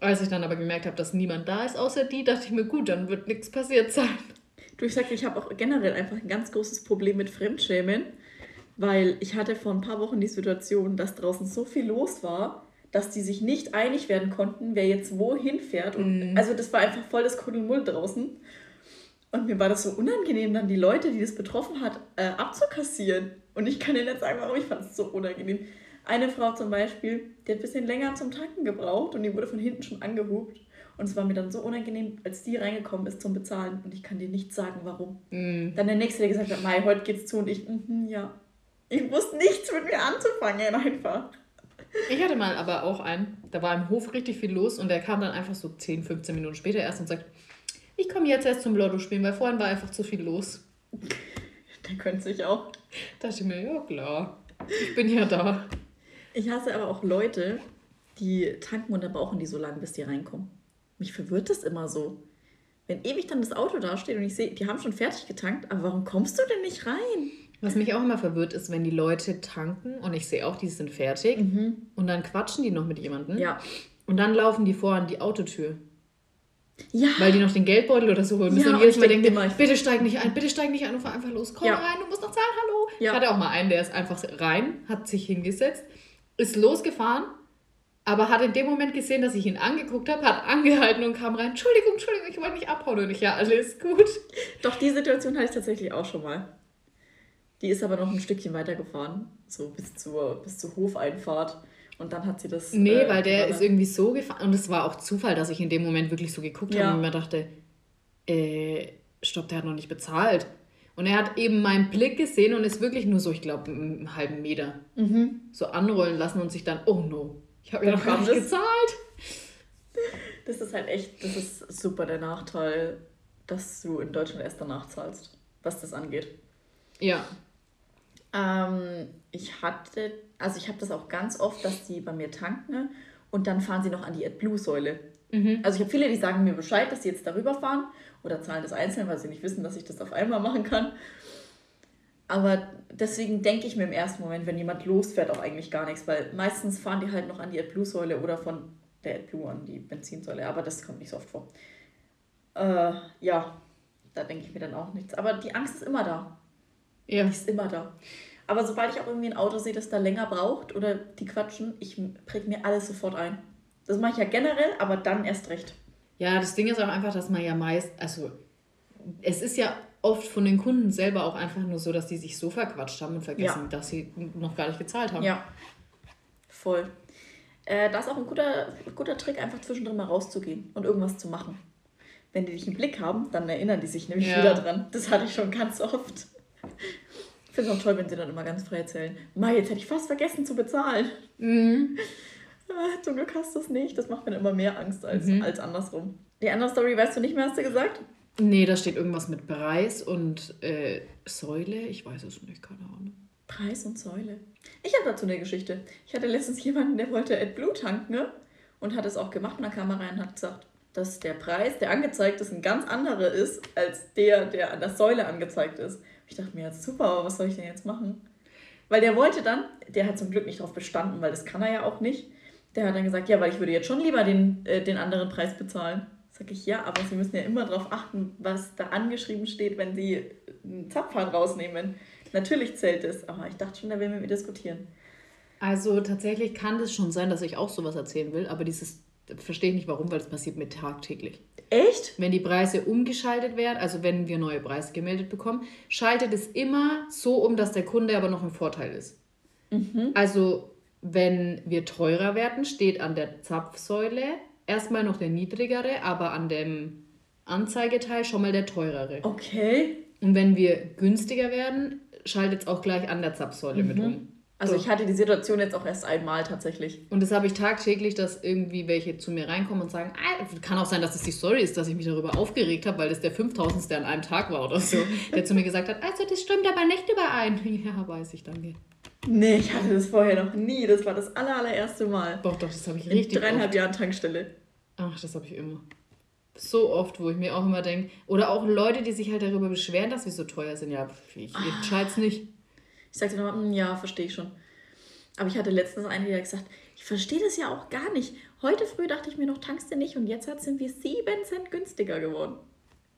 Als ich dann aber gemerkt habe, dass niemand da ist außer die, dachte ich mir, gut, dann wird nichts passiert sein. Du, ich sag ich habe auch generell einfach ein ganz großes Problem mit Fremdschämen, weil ich hatte vor ein paar Wochen die Situation, dass draußen so viel los war, dass die sich nicht einig werden konnten, wer jetzt wohin fährt. Und Also das war einfach voll das Kuddelmull draußen. Und mir war das so unangenehm, dann die Leute, die das betroffen hat, äh, abzukassieren. Und ich kann dir nicht sagen, warum ich fand es so unangenehm. Eine Frau zum Beispiel, die hat ein bisschen länger zum Tanken gebraucht und die wurde von hinten schon angehupt. Und es war mir dann so unangenehm, als die reingekommen ist zum Bezahlen. Und ich kann dir nicht sagen, warum. Mhm. Dann der Nächste, der gesagt hat, Mai, heute geht's zu. Und ich, mhm, ja. Ich wusste nichts mit mir anzufangen einfach. Ich hatte mal aber auch einen, da war im Hof richtig viel los und der kam dann einfach so 10, 15 Minuten später erst und sagt, ich komme jetzt erst zum Lotto spielen, weil vorhin war einfach zu viel los. Der könnte sich auch. Da dachte ich mir, ja klar, ich bin ja da. Ich hasse aber auch Leute, die tanken und dann brauchen die so lange, bis die reinkommen. Mich verwirrt das immer so. Wenn ewig dann das Auto dasteht und ich sehe, die haben schon fertig getankt, aber warum kommst du denn nicht rein? Was mich auch immer verwirrt, ist, wenn die Leute tanken und ich sehe auch, die sind fertig Mhm. und dann quatschen die noch mit jemandem. Ja. Und dann laufen die vor an die Autotür. Ja. Weil die noch den Geldbeutel oder so holen müssen. Ja, und jedes Mal denken, immer, bitte steig nicht ein, bitte steig nicht ein und fahr einfach los. Komm Ja. rein, du musst noch zahlen, hallo. Ja. Ich hatte auch mal einen, der ist einfach rein, hat sich hingesetzt, ist losgefahren, aber hat in dem Moment gesehen, dass ich ihn angeguckt habe, hat angehalten und kam rein. Entschuldigung, Entschuldigung, ich wollte nicht abhauen. Und ich, ja, alles gut. Doch, die Situation hatte ich tatsächlich auch schon mal. Die ist aber noch ein Stückchen weiter gefahren. So bis zur, bis zur Hofeinfahrt. Und dann hat sie das. Nee, äh, weil der ist irgendwie so gefahren. Und es war auch Zufall, dass ich in dem Moment wirklich so geguckt Ja. habe und mir dachte, äh, stopp, der hat noch nicht bezahlt. Und er hat eben meinen Blick gesehen und ist wirklich nur so, ich glaube, einen halben Meter Mhm. so anrollen lassen und sich dann, oh no, ich habe ja noch gar nicht das? gezahlt. Das ist halt echt, das ist super der Nachteil, dass du in Deutschland erst danach zahlst, was das angeht. Ja. Ähm, ich hatte, also ich habe das auch ganz oft, dass die bei mir tanken ne? und dann fahren sie noch an die AdBlue-Säule. Mhm. Also ich habe viele, die sagen mir Bescheid, dass sie jetzt darüber fahren oder zahlen das einzeln, weil sie nicht wissen, dass ich das auf einmal machen kann. Aber deswegen denke ich mir im ersten Moment, wenn jemand losfährt, auch eigentlich gar nichts, weil meistens fahren die halt noch an die AdBlue-Säule oder von der AdBlue an die Benzinsäule, aber das kommt nicht so oft vor. Äh, ja, da denke ich mir dann auch nichts. Aber die Angst ist immer da. Ja. Die ist immer da. Aber sobald ich auch irgendwie ein Auto sehe, das da länger braucht oder die quatschen, ich präge mir alles sofort ein. Das mache ich ja generell, aber dann erst recht. Ja, das Ding ist auch einfach, dass man ja meist, also es ist ja oft von den Kunden selber auch einfach nur so, dass die sich so verquatscht haben und vergessen, Ja. dass sie noch gar nicht gezahlt haben. Ja, voll. Äh, das ist auch ein guter, guter Trick, einfach zwischendrin mal rauszugehen und irgendwas zu machen. Wenn die dich im Blick haben, dann erinnern die sich nämlich Ja. wieder dran. Das hatte ich schon ganz oft. Ich finde es auch toll, wenn sie dann immer ganz frei erzählen. Ma, jetzt hätte ich fast vergessen zu bezahlen. Mhm. Ah, zum Glück hast du es nicht. Das macht mir immer mehr Angst als, Mhm. als andersrum. Die andere Story weißt du nicht mehr, hast du gesagt? Nee, da steht irgendwas mit Preis und äh, Säule. Ich weiß es nicht, keine Ahnung. Preis und Säule. Ich habe dazu eine Geschichte. Ich hatte letztens jemanden, der wollte AdBlue tanken ne? und hat es auch gemacht und dann kam er rein und hat gesagt, dass der Preis, der angezeigt ist, ein ganz anderer ist, als der, der an der Säule angezeigt ist. Ich dachte mir jetzt super, aber was soll ich denn jetzt machen? Weil der wollte dann, der hat zum Glück nicht drauf bestanden, weil das kann er ja auch nicht. Der hat dann gesagt, ja, weil ich würde jetzt schon lieber den, äh, den anderen Preis bezahlen. Sag ich, ja, aber Sie müssen ja immer darauf achten, was da angeschrieben steht, wenn Sie einen Zapfhahn rausnehmen. Natürlich zählt es, aber ich dachte schon, der will mit mir diskutieren. Also tatsächlich kann das schon sein, dass ich auch sowas erzählen will, aber dieses verstehe ich nicht warum, weil das passiert mir tagtäglich. Echt? Wenn die Preise umgeschaltet werden, also wenn wir neue Preise gemeldet bekommen, schaltet es immer so um, dass der Kunde aber noch im Vorteil ist. Also wenn wir teurer werden, steht an der Zapfsäule erstmal noch der niedrigere, aber an dem Anzeigeteil schon mal der teurere. Okay. Und wenn wir günstiger werden, schaltet es auch gleich an der Zapfsäule mit um. Also So. ich hatte die Situation jetzt auch erst einmal tatsächlich. Und das habe ich tagtäglich, dass irgendwie welche zu mir reinkommen und sagen, ah, kann auch sein, dass es die Story ist, dass ich mich darüber aufgeregt habe, weil das der 5000. an einem Tag war oder so, der zu mir gesagt hat, also das stimmt aber nicht überein. Ja, weiß ich, danke. Nee, ich hatte das vorher noch nie. Das war das aller, allererste Mal. Doch, doch, das habe ich In richtig dreieinhalb oft. Jahren Tankstelle. Ach, das habe ich immer. So oft, wo ich mir auch immer denke, oder auch Leute, die sich halt darüber beschweren, dass wir so teuer sind. Ja, ich Ah. entscheide es nicht. Ich sagte nochmal, "Hm, ja, verstehe ich schon. Aber ich hatte letztens eine, die hat gesagt, ich verstehe das ja auch gar nicht. Heute früh dachte ich mir noch, tankst du nicht und jetzt sind wir 7 Cent günstiger geworden.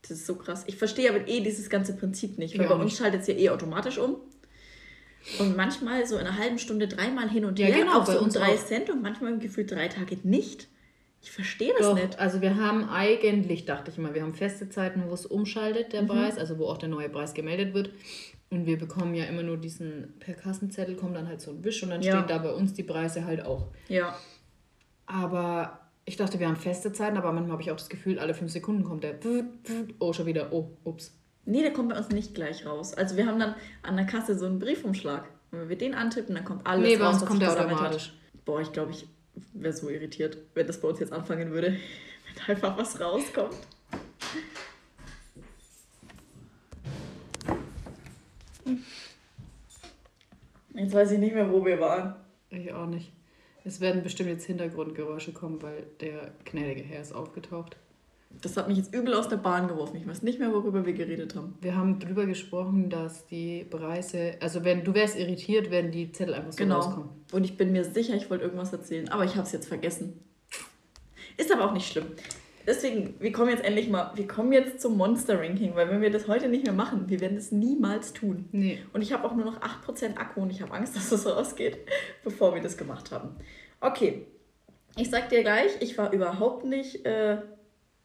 Das ist so krass. Ich verstehe aber eh dieses ganze Prinzip nicht, weil Ich bei uns schaltet es ja eh automatisch um. Und manchmal so in einer halben Stunde dreimal hin und Ja, her, genau, auch bei so um drei. Cent und manchmal gefühlt drei Tage nicht. Ich verstehe das Doch, nicht. also wir haben eigentlich, dachte ich mal, wir haben feste Zeiten, wo es umschaltet, der Preis, also wo auch der neue Preis gemeldet wird. Und wir bekommen ja immer nur diesen, per Kassenzettel kommt dann halt so ein Wisch und dann Ja. stehen da bei uns die Preise halt auch. Ja. Aber ich dachte, wir haben feste Zeiten, aber manchmal habe ich auch das Gefühl, alle fünf Sekunden kommt der, oh, schon wieder, oh, ups. Nee, der kommt bei uns nicht gleich raus. Also wir haben dann an der Kasse so einen Briefumschlag. Und wenn wir den antippen, dann kommt alles Nee, bei raus, uns was kommt der automatisch. Boah, ich glaube, ich wäre so irritiert, wenn das bei uns jetzt anfangen würde, wenn einfach was rauskommt. Jetzt weiß ich nicht mehr, wo wir waren. Ich auch nicht. Es werden bestimmt jetzt Hintergrundgeräusche kommen, weil der gnädige Herr ist aufgetaucht. Das hat mich jetzt übel aus der Bahn geworfen. Ich weiß nicht mehr, worüber wir geredet haben. Wir haben drüber gesprochen, dass die Preise, also wenn du wärst irritiert, wenn die Zettel einfach so Genau. rauskommen. Und ich bin mir sicher, ich wollte irgendwas erzählen, aber ich habe es jetzt vergessen. Ist aber auch nicht schlimm. Deswegen, wir kommen jetzt endlich mal, wir kommen jetzt zum Monster Ranking, weil wenn wir das heute nicht mehr machen, wir werden es niemals tun. Nee. Und ich habe auch nur noch 8% Akku und ich habe Angst, dass es rausgeht, bevor wir das gemacht haben. Okay, ich sag dir gleich, ich war überhaupt nicht äh,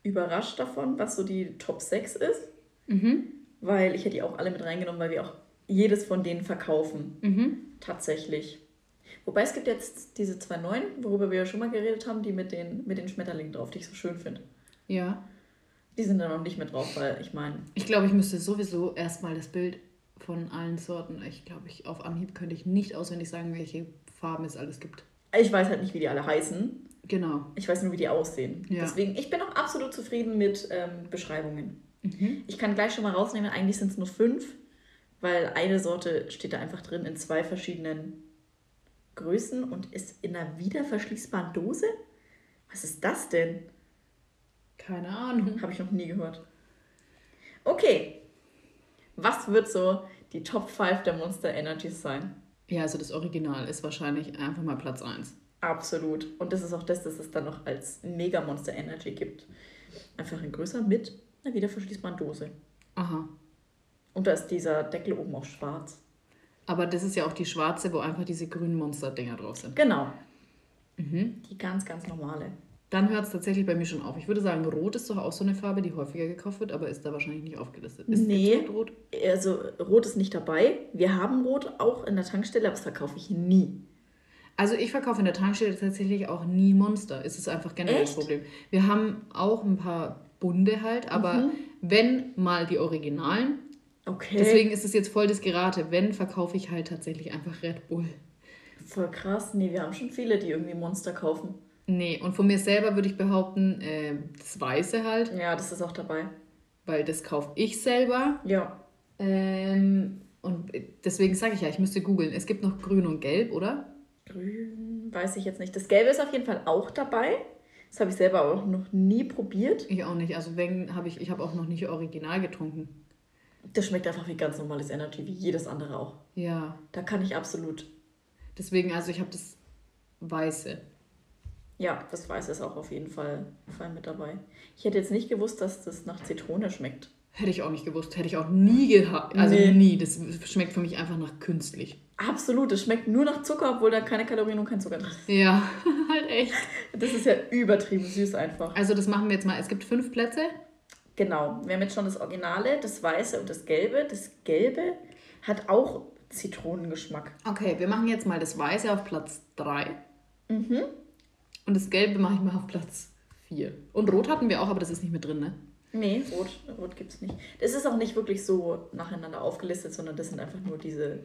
überrascht davon, was so die Top 6 ist, Mhm. weil ich hätte die auch alle mit reingenommen, weil wir auch jedes von denen verkaufen. Mhm. Tatsächlich. Wobei es gibt jetzt diese zwei neuen, worüber wir ja schon mal geredet haben, die mit den, mit den Schmetterlingen drauf, die ich so schön finde. Ja. Die sind da noch nicht mit drauf, weil ich meine, Ich glaube, ich müsste sowieso erstmal das Bild von allen Sorten. Ich glaube, ich auf Anhieb könnte ich nicht auswendig sagen, welche Farben es alles gibt. ich weiß halt nicht, wie die alle heißen. Genau. Ich weiß nur, wie die aussehen. Ja. Deswegen, ich bin auch absolut zufrieden mit ähm, Beschreibungen. Mhm. Ich kann gleich schon mal rausnehmen, eigentlich sind es nur fünf, weil eine Sorte steht da einfach drin in zwei verschiedenen Größen und ist in einer wiederverschließbaren Dose. Was ist das denn? Keine Ahnung. Habe ich noch nie gehört. Okay. Was wird so die Top 5 der Monster Energies sein? Ja, also das Original ist wahrscheinlich einfach mal Platz 1. Absolut. Und das ist auch das, dass es dann noch als Mega Monster Energy gibt. Einfach in größer mit einer wiederverschließbaren Dose. Aha. Und da ist dieser Deckel oben auch schwarz. Aber das ist ja auch die schwarze, wo einfach diese grünen Monster-Dinger drauf sind. Genau. Mhm. Die ganz, ganz normale. Dann hört es tatsächlich bei mir schon auf. Ich würde sagen, Rot ist doch auch so eine Farbe, die häufiger gekauft wird, aber ist da wahrscheinlich nicht aufgelistet. Ist Nee. gibt's Rot? Also Rot ist nicht dabei. Wir haben Rot auch in der Tankstelle, aber das verkaufe ich nie. Also ich verkaufe in der Tankstelle tatsächlich auch nie Monster. Es ist einfach generell das? Problem. Wir haben auch ein paar bunte halt, aber Mhm. wenn mal die Originalen. Okay. Deswegen ist es jetzt voll das Gerate. Wenn, verkaufe ich halt tatsächlich einfach Red Bull. Voll krass. Nee, wir haben schon viele, die irgendwie Monster kaufen. Nee, und von mir selber würde ich behaupten, äh, das Weiße halt, Ja, das ist auch dabei. weil das kaufe ich selber. Ja. Ähm, und deswegen sage ich ja, ich müsste googeln. Es gibt noch Grün und Gelb, oder? Grün, weiß ich jetzt nicht. Das Gelbe ist auf jeden Fall auch dabei. Das habe ich selber auch noch nie probiert. Ich auch nicht. Also wenn habe ich, ich habe auch noch nicht original getrunken. Das schmeckt einfach wie ganz normales Energy, wie jedes andere auch. Ja, Da kann ich absolut. deswegen, also ich habe das Weiße. Ja, das Weiße ist auch auf jeden Fall, Fall mit dabei. Ich hätte jetzt nicht gewusst, dass das nach Zitrone schmeckt. Hätte ich auch nicht gewusst. Hätte ich auch nie gehabt. Also Nee. nie. Das schmeckt für mich einfach nach künstlich. Absolut, es schmeckt nur nach Zucker, obwohl da keine Kalorien und kein Zucker drin ist. Ja, halt echt. Das ist ja übertrieben süß einfach. Also das machen wir jetzt mal. Es gibt fünf Plätze. Genau, wir haben jetzt schon das Originale, das Weiße und das Gelbe. Das Gelbe hat auch Zitronengeschmack. Okay, wir machen jetzt mal das Weiße auf Platz 3. Mhm. Und das Gelbe mache ich mal auf Platz 4. Und Rot hatten wir auch, aber das ist nicht mit drin, ne? Nee, Rot, Rot gibt es nicht. Das ist auch nicht wirklich so nacheinander aufgelistet, sondern das sind einfach nur diese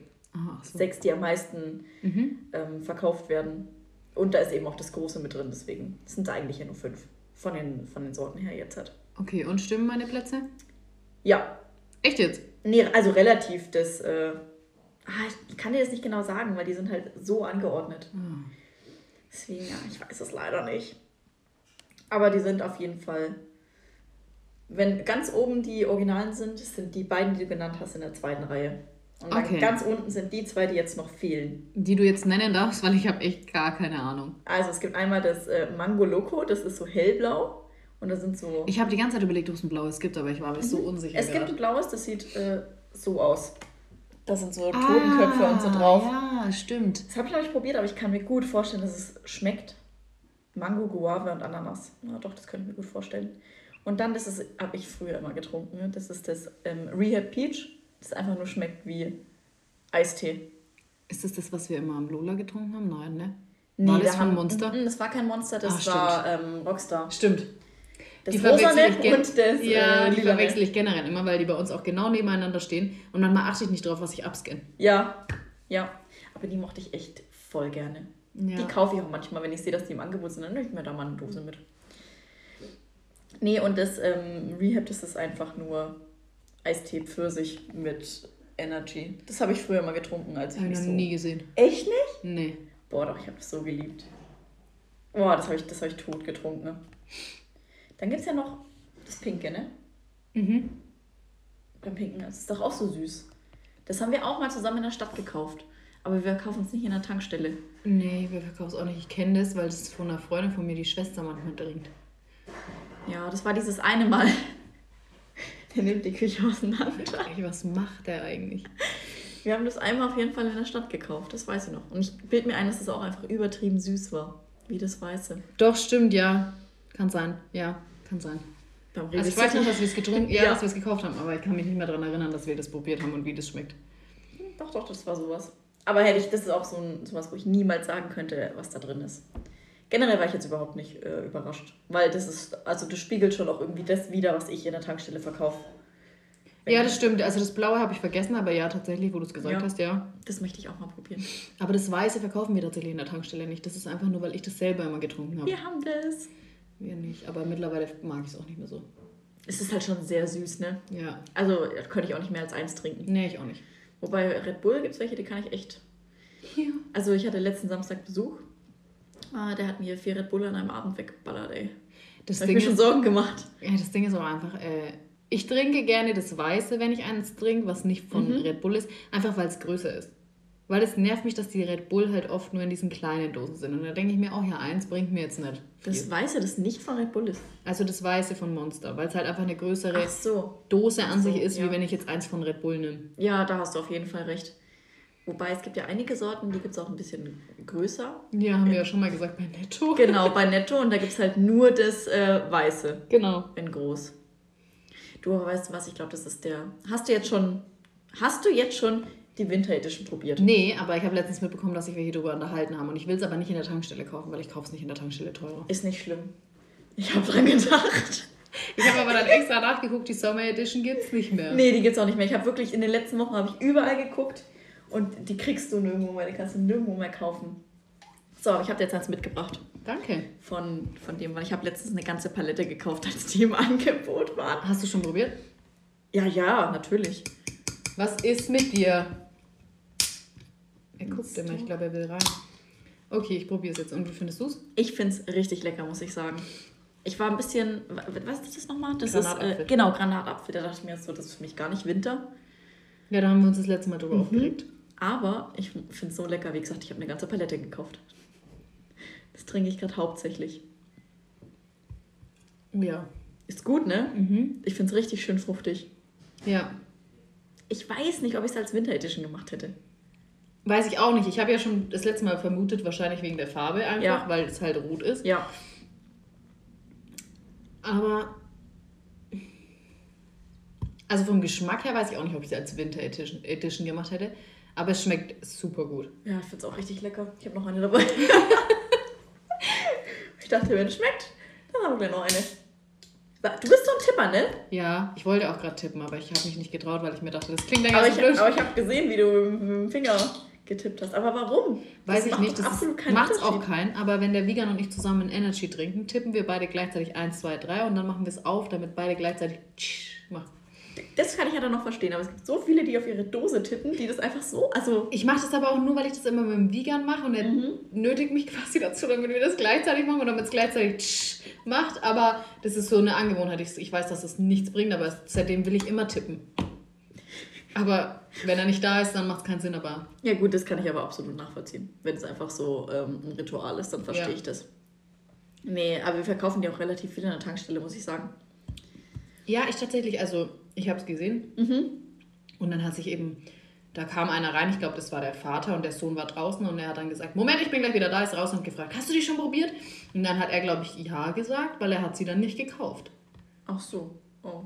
so. sechs, die am meisten Mhm. ähm, verkauft werden. Und da ist eben auch das Große mit drin, deswegen sind es eigentlich ja nur fünf von den, von den Sorten her jetzt halt. Okay, und stimmen meine Plätze? Ja, Echt jetzt? nee, also relativ. Das, äh, ah, ich kann dir das nicht genau sagen, weil die sind halt so angeordnet. Ah. Deswegen, ja, ich weiß es leider nicht. Aber die sind auf jeden Fall, wenn ganz oben die Originalen sind, sind die beiden, die du genannt hast, in der zweiten Reihe. Und Okay. ganz unten sind die zwei, die jetzt noch fehlen. Die du jetzt nennen darfst, weil ich habe echt gar keine Ahnung. Also es gibt einmal das äh, Mango Loco, das ist so hellblau. Und da sind so. Ich habe die ganze Zeit überlegt, ob es ein blaues gibt, aber ich war mir so unsicher. Mhm. es gibt ein blaues, das sieht äh, so aus. Da sind so Totenköpfe und so Ah, drauf. Ja, stimmt. Das habe ich noch nicht probiert, aber ich kann mir gut vorstellen, dass es schmeckt. Mango, Guave und Ananas. Ja, doch, das könnte ich mir gut vorstellen. Und dann, das ist, habe ich früher immer getrunken. ne? Das ist das ähm, Rehab Peach. Das einfach nur schmeckt wie Eistee. Ist das das, was wir immer am Lola getrunken haben? Nein, ne? Nee, war das von haben- Monster? Mm, Das war kein Monster, das Ah, war ähm, Rockstar. Stimmt. Das die verwechsel ich gen- und das Ja, äh, die verwechsel ich generell immer, weil die bei uns auch genau nebeneinander stehen. Und manchmal achte ich nicht drauf, was ich abscanne. Ja, ja. Aber die mochte ich echt voll gerne. Ja. Die kaufe ich auch manchmal, wenn ich sehe, dass die im Angebot sind, dann nehme ich mir da mal eine Dose mit. Nee, und das ähm, Rehab, das ist einfach nur Eistee Pfirsich mit Energy. Das habe ich früher mal getrunken, als ich Habe ich mich noch so... nie gesehen. Echt nicht? Nee. Boah, doch, ich habe das so geliebt. Boah, das habe ich, das hab ich tot getrunken. ne? Dann gibt es ja noch Das Pinke, ne? Mhm. Beim Pinken, das ist doch auch so süß. Das haben wir auch mal zusammen in der Stadt gekauft. Aber wir kaufen es nicht in der Tankstelle. Nee, wir verkaufen es auch nicht. Ich kenne das, weil das von einer Freundin von mir die Schwester manchmal trinkt. Ja, das war dieses eine Mal. Der nimmt die Küche auseinander. Was macht der eigentlich? Wir haben das einmal auf jeden Fall in der Stadt gekauft, das weiß ich noch. Und ich bilde mir ein, dass es das auch einfach übertrieben süß war, wie das Weiße. Doch, stimmt, ja. Kann sein, ja, kann sein. Also ich weiß noch, dass wir es getrunken, ja, ja. dass wir es gekauft haben, aber ich kann mich nicht mehr daran erinnern, dass wir das probiert haben und wie das schmeckt. Doch, doch, das war sowas. Aber hätte ich, das ist auch so ein, sowas, wo ich niemals sagen könnte, was da drin ist. Generell war ich jetzt überhaupt nicht äh, überrascht, weil das ist, also das spiegelt schon auch irgendwie das wieder, was ich in der Tankstelle verkaufe. Ja, das stimmt. Also das Blaue habe ich vergessen, aber ja, tatsächlich, wo du es gesagt ja, hast, ja. Das möchte ich auch mal probieren. Aber das Weiße verkaufen wir tatsächlich in der Tankstelle nicht. Das ist einfach nur, weil ich das selber immer getrunken habe. Wir haben das. Wir nicht, aber mittlerweile mag ich es auch nicht mehr so. Es ist halt schon sehr süß, ne? Ja. Also könnte ich auch nicht mehr als eins trinken. Nee, ich auch nicht. Wobei Red Bull gibt es welche, die kann ich echt. Ja. Also ich hatte letzten Samstag Besuch. Ah, der hat mir vier Red Bull an einem Abend weggeballert, ey. Das da ich mir schon Sorgen gemacht. Ja, das Ding ist auch einfach, äh, ich trinke gerne das Weiße, wenn ich eins trinke, was nicht von mhm. Red Bull ist, einfach weil es größer ist. Weil es nervt mich, dass die Red Bull halt oft nur in diesen kleinen Dosen sind. Und da denke ich mir, oh ja, eins bringt mir jetzt nicht. Viel. Das Weiße, das nicht von Red Bull ist? Also das Weiße von Monster, weil es halt einfach eine größere so. Dose an so, sich ist, ja. wie wenn ich jetzt eins von Red Bull nehme. Ja, da hast du auf jeden Fall recht. Wobei es gibt ja einige Sorten, die gibt es auch ein bisschen größer. Ja, haben wir ja schon mal gesagt bei Netto. Genau, bei Netto und da gibt es halt nur das äh, Weiße. Genau. In groß. Du aber weißt du was, ich glaube, das ist der. Hast du jetzt schon. Hast du jetzt schon die Winter Edition probiert? Nee, aber ich habe letztens mitbekommen, dass sich welche darüber unterhalten haben. Und ich will es aber nicht in der Tankstelle kaufen, weil ich kaufe es nicht in der Tankstelle teurer. Ist nicht schlimm. Ich habe dran gedacht. Ich habe aber dann extra nachgeguckt, die Summer Edition gibt es nicht mehr. Nee, die gibt es auch nicht mehr. Ich habe wirklich in den letzten Wochen habe ich überall geguckt und die kriegst du nirgendwo mehr, die kannst du nirgendwo mehr kaufen. So, ich habe dir jetzt eins mitgebracht. Danke. Von, von dem, weil ich habe letztens eine ganze Palette gekauft, als die im Angebot waren. Hast du schon probiert? Ja, ja, natürlich. Was ist mit dir? Er guckt immer, ich glaube, er will rein. Okay, ich probiere es jetzt. Und wie findest du es? Ich finde es richtig lecker, muss ich sagen. Ich war ein bisschen, was ist das nochmal? Das Granatapfel. ist, äh, genau, Granatapfel. Da dachte ich mir so, das ist für mich gar nicht Winter. Ja, da haben wir uns das letzte Mal drüber mhm. aufgeregt. Aber ich finde es so lecker. Wie gesagt, ich habe eine ganze Palette gekauft. Das trinke ich gerade hauptsächlich. Ja. Ist gut, ne? Mhm. Ich finde es richtig schön fruchtig. Ja. Ich weiß nicht, ob ich es als Winter Edition gemacht hätte. Weiß ich auch nicht. Ich habe ja schon das letzte Mal vermutet, wahrscheinlich wegen der Farbe einfach, ja. weil es halt rot ist. Ja. Aber. Also vom Geschmack her weiß ich auch nicht, ob ich es als Winter Edition, Edition gemacht hätte. Aber es schmeckt super gut. Ja, ich finde es auch richtig lecker. Ich habe noch eine dabei. ich dachte, wenn es schmeckt, dann haben wir noch eine. Du bist so ein Tipper, ne? Ja, ich wollte auch gerade tippen, aber ich habe mich nicht getraut, weil ich mir dachte, das klingt dann ganz aber blöd. Aber ich habe gesehen, wie du mit dem Finger getippt hast. Aber warum? Weiß das ich nicht. Das absolut keinen macht auch keinen. Aber wenn der Vegan und ich zusammen Energy trinken, tippen wir beide gleichzeitig 1, 2, 3 und dann machen wir es auf, damit beide gleichzeitig machen. Das kann ich ja dann noch verstehen, aber es gibt so viele, die auf ihre Dose tippen, die das einfach so. Also ich mache das aber auch nur, weil ich das immer mit dem Vegan mache und er mhm. nötigt mich quasi dazu, damit wir das gleichzeitig machen und damit es gleichzeitig macht. Aber das ist so eine Angewohnheit. Ich, ich weiß, dass das nichts bringt, aber seitdem will ich immer tippen. Aber wenn er nicht da ist, dann macht es keinen Sinn, aber. Ja, gut, das kann ich aber absolut nachvollziehen. Wenn es einfach so ähm, ein Ritual ist, dann verstehe ja. ich das. Nee, aber wir verkaufen die auch relativ viel in der Tankstelle, muss ich sagen. Ja, ich tatsächlich, also ich habe es gesehen. Mhm. Und dann hat sich eben, da kam einer rein, ich glaube, das war der Vater und der Sohn war draußen und er hat dann gesagt, Moment, ich bin gleich wieder da, ist raus und gefragt, hast du die schon probiert? Und dann hat er, glaube ich, ja gesagt, weil er hat sie dann nicht gekauft. Ach so, oh.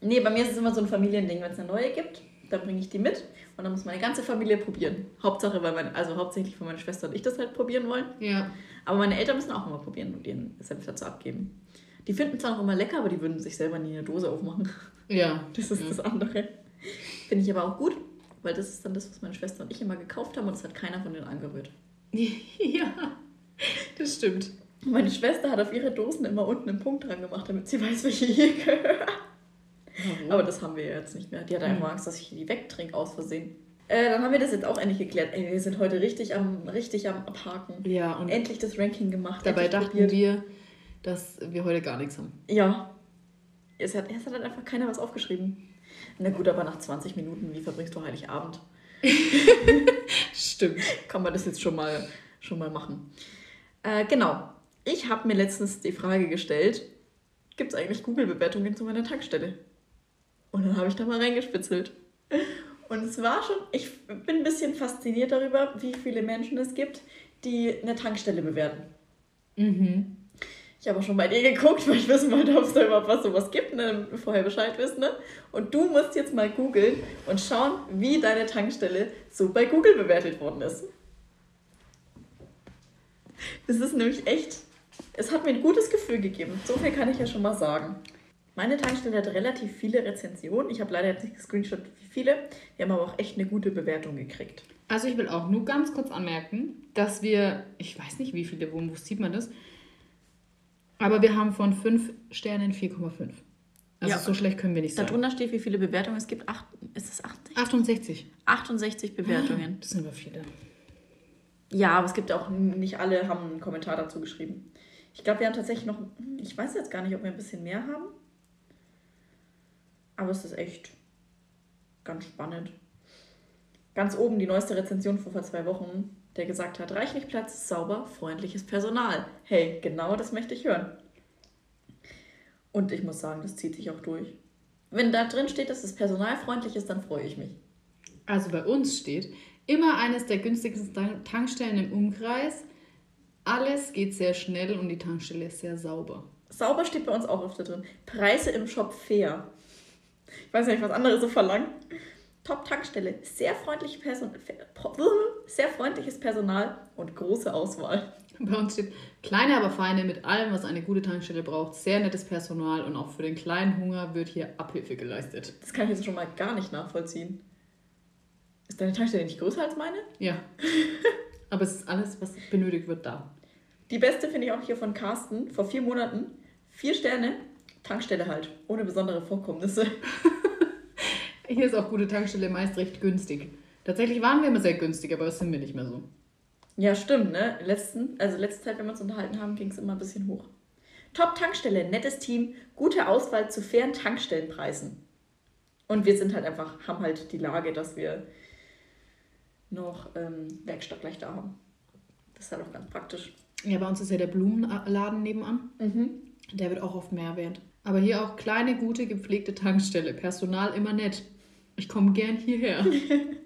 Nee, bei mir ist es immer so ein Familiending, wenn es eine neue gibt, dann bringe ich die mit und dann muss meine ganze Familie probieren. Hauptsache, weil meine, also hauptsächlich von meiner Schwester und ich das halt probieren wollen. Ja. Aber meine Eltern müssen auch immer probieren und ihren Senf dazu abgeben. Die finden zwar noch immer lecker, aber die würden sich selber nie eine Dose aufmachen. Ja. Das ist ja. das andere. Finde ich aber auch gut, weil das ist dann das, was meine Schwester und ich immer gekauft haben und das hat keiner von denen angerührt. ja, das stimmt. Meine Schwester hat auf ihre Dosen immer unten einen Punkt dran gemacht, damit sie weiß, welche hier gehört. Aber das haben wir jetzt nicht mehr. Die hat einfach mhm. Angst, dass ich die wegtrinke aus Versehen. Äh, dann haben wir das jetzt auch endlich geklärt. Ey, wir sind heute richtig am, richtig am Abhaken. Ja, und endlich das Ranking gemacht. Dabei dachten probiert. wir, dass wir heute gar nichts haben. Ja. Es hat, es hat halt einfach keiner was aufgeschrieben. Na gut, aber nach 20 Minuten, wie verbringst du Heiligabend? Stimmt. Kann man das jetzt schon mal, schon mal machen. Äh, genau. Ich habe mir letztens die Frage gestellt, gibt es eigentlich Google-Bewertungen zu meiner Tankstelle? Und dann habe ich da mal reingespitzelt. Und es war schon, ich bin ein bisschen fasziniert darüber, wie viele Menschen es gibt, die eine Tankstelle bewerten. Mhm. Ich habe auch schon bei dir geguckt, weil ich wissen wollte, ob es da überhaupt was sowas gibt, ne, vorher Bescheid wissen. Ne? Und du musst jetzt mal googeln und schauen, wie deine Tankstelle so bei Google bewertet worden ist. Das ist nämlich echt, es hat mir ein gutes Gefühl gegeben. So viel kann ich ja schon mal sagen. Meine Tankstelle hat relativ viele Rezensionen. Ich habe leider jetzt nicht gescreenshot, wie viele. Wir haben aber auch echt eine gute Bewertung gekriegt. Also ich will auch nur ganz kurz anmerken, dass wir, ich weiß nicht, wie viele wo sieht man das, aber wir haben von 5 Sternen 4,5. Also ja. so schlecht können wir nicht sein. Darunter steht, wie viele Bewertungen es gibt. Acht, ist es 80? 68. 68 Bewertungen. Das sind aber viele. Ja, aber es gibt auch nicht alle haben einen Kommentar dazu geschrieben. Ich glaube, wir haben tatsächlich noch, ich weiß jetzt gar nicht, ob wir ein bisschen mehr haben. Aber es ist echt ganz spannend. Ganz oben die neueste Rezension von vor zwei Wochen, der gesagt hat, reichlich Platz, sauber, freundliches Personal. Hey, genau das möchte ich hören. Und ich muss sagen, das zieht sich auch durch. Wenn da drin steht, dass das Personal freundlich ist, dann freue ich mich. Also bei uns steht, immer eines der günstigsten Tankstellen im Umkreis. Alles geht sehr schnell und die Tankstelle ist sehr sauber. Sauber steht bei uns auch öfter drin. Preise im Shop fair. Ich weiß nicht, was andere so verlangen. Top-Tankstelle, sehr, freundlich Person sehr freundliches Personal und große Auswahl. Bei uns steht kleine, aber feine mit allem, was eine gute Tankstelle braucht. Sehr nettes Personal und auch für den kleinen Hunger wird hier Abhilfe geleistet. Das kann ich jetzt schon mal gar nicht nachvollziehen. Ist deine Tankstelle nicht größer als meine? Ja. aber es ist alles, was benötigt wird, da. Die beste finde ich auch hier von Carsten vor vier Monaten. Vier Sterne, Tankstelle halt, ohne besondere Vorkommnisse. Hier ist auch gute Tankstelle meist recht günstig. Tatsächlich waren wir immer sehr günstig, aber das sind wir nicht mehr so. Ja, stimmt, ne? Letzten, also letzte Zeit, wenn wir uns unterhalten haben, ging es immer ein bisschen hoch. Top-Tankstelle, nettes Team, gute Auswahl zu fairen Tankstellenpreisen. Und wir sind halt einfach, haben halt die Lage, dass wir noch ähm, Werkstatt gleich da haben. Das ist halt auch ganz praktisch. Ja, bei uns ist ja der Blumenladen nebenan. Mhm. Der wird auch oft mehr wert. Aber hier auch kleine, gute, gepflegte Tankstelle. Personal immer nett. Ich komme gern hierher.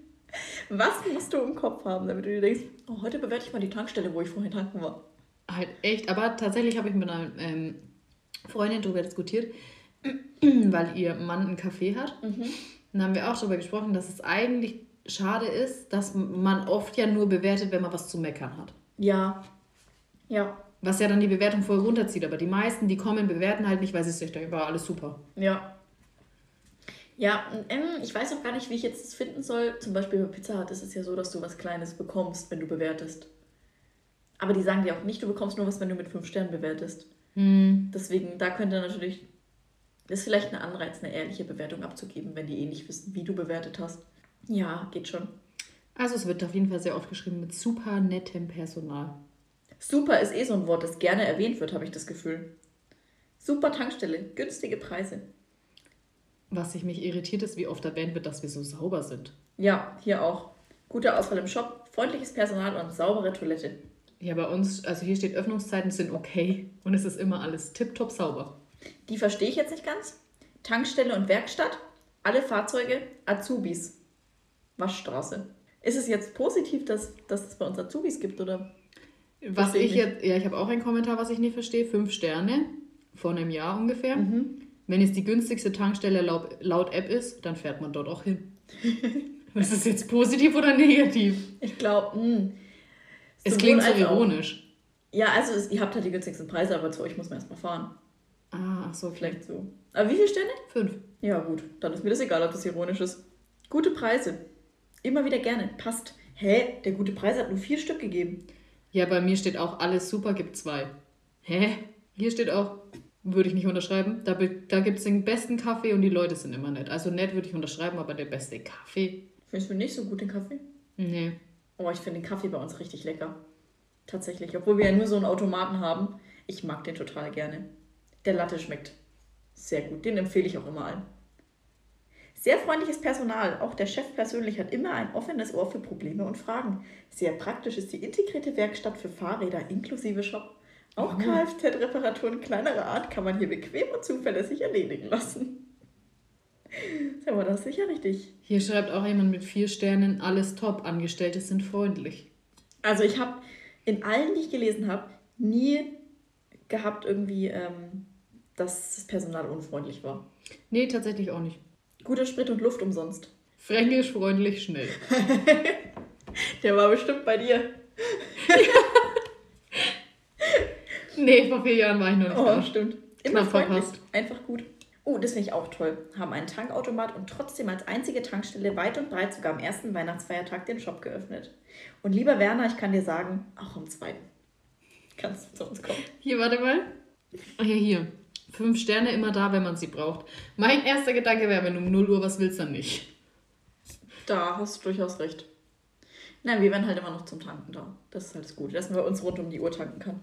Was musst du im Kopf haben, damit du dir denkst, oh, heute bewerte ich mal die Tankstelle, wo ich vorhin tanken war? Halt echt, aber tatsächlich habe ich mit einer ähm, Freundin darüber diskutiert, weil ihr Mann einen Café hat. Mhm. Dann haben wir auch darüber gesprochen, dass es eigentlich schade ist, dass man oft ja nur bewertet, wenn man was zu meckern hat. Ja. Ja. Was ja dann die Bewertung voll runterzieht. Aber die meisten, die kommen, bewerten halt nicht, weil sie sich denken, war alles super. Ja. Ja, ähm, ich weiß auch gar nicht, wie ich jetzt das finden soll. Zum Beispiel bei Pizza Hut ist es ja so, dass du was Kleines bekommst, wenn du bewertest. Aber die sagen dir auch nicht, du bekommst nur was, wenn du mit fünf Sternen bewertest. Mhm. Deswegen, da könnte natürlich, das ist vielleicht ein Anreiz, eine ehrliche Bewertung abzugeben, wenn die eh nicht wissen, wie du bewertet hast. Ja, geht schon. Also es wird auf jeden Fall sehr oft geschrieben mit super nettem Personal. Super ist eh so ein Wort, das gerne erwähnt wird, habe ich das Gefühl. Super Tankstelle, günstige Preise. Was sich mich irritiert, ist, wie oft erwähnt wird, dass wir so sauber sind. Ja, hier auch. Gute Auswahl im Shop, freundliches Personal und saubere Toilette. Ja, bei uns, also hier steht, Öffnungszeiten sind okay und es ist immer alles tiptop sauber. Die verstehe ich jetzt nicht ganz. Tankstelle und Werkstatt, alle Fahrzeuge, Azubis. Waschstraße. Ist es jetzt positiv, dass, dass es bei uns Azubis gibt, oder? Was ich jetzt, ja, ich habe auch einen Kommentar, was ich nicht verstehe. Fünf Sterne vor einem Jahr ungefähr. Mhm. Wenn es die günstigste Tankstelle laut, laut App ist, dann fährt man dort auch hin. ist das jetzt positiv oder negativ? Ich glaube, hm. es klingt so ironisch. Ja, also es, ihr habt halt die günstigsten Preise, aber zu euch muss man erstmal fahren. Ah, ach so. Vielleicht so. Aber wie viele Sterne? Fünf. Ja, gut. Dann ist mir das egal, ob das ironisch ist. Gute Preise. Immer wieder gerne. Passt. Hä? Der gute Preis hat nur vier Stück gegeben. Ja, bei mir steht auch alles super, gibt zwei. Hä? Hier steht auch, würde ich nicht unterschreiben, da, da gibt es den besten Kaffee und die Leute sind immer nett. Also nett würde ich unterschreiben, aber der beste Kaffee. Findest du nicht so gut den Kaffee? Nee. Oh, ich finde den Kaffee bei uns richtig lecker. Tatsächlich. Obwohl wir ja nur so einen Automaten haben. Ich mag den total gerne. Der Latte schmeckt Sehr gut, den empfehle ich auch immer allen. Sehr freundliches Personal. Auch der Chef persönlich hat immer ein offenes Ohr für Probleme und Fragen. Sehr praktisch ist die integrierte Werkstatt für Fahrräder inklusive Shop. Auch Kfz-Reparaturen kleinerer Art kann man hier bequem und zuverlässig erledigen lassen. Sag mal, das ist sicher richtig. Hier schreibt auch jemand mit vier Sternen, alles top, Angestellte sind freundlich. Also ich habe in allen, die ich gelesen habe, nie gehabt irgendwie, ähm, dass das Personal unfreundlich war. Nee, tatsächlich auch nicht. Guter Sprit und Luft umsonst. Fränkisch, freundlich, schnell. Der war bestimmt bei dir. Nee, vor vier Jahren war ich noch nicht Oh, da. stimmt. Immer Knapp freundlich. verpasst. Einfach gut. Oh, das finde ich auch toll. Haben einen Tankautomat und trotzdem als einzige Tankstelle weit und breit sogar am ersten Weihnachtsfeiertag den Shop geöffnet. Und lieber Werner, ich kann dir sagen, auch am zweiten. Kannst du zu uns kommen. Hier, warte mal. Ah ja, hier. Fünf Sterne immer da, wenn man sie braucht. Mein erster Gedanke wäre, wenn du um 0 Uhr was willst, dann nicht. Da hast du durchaus recht. Nein, wir werden halt immer noch zum Tanken da. Das ist halt das Gute, dass man bei uns rund um die Uhr tanken kann.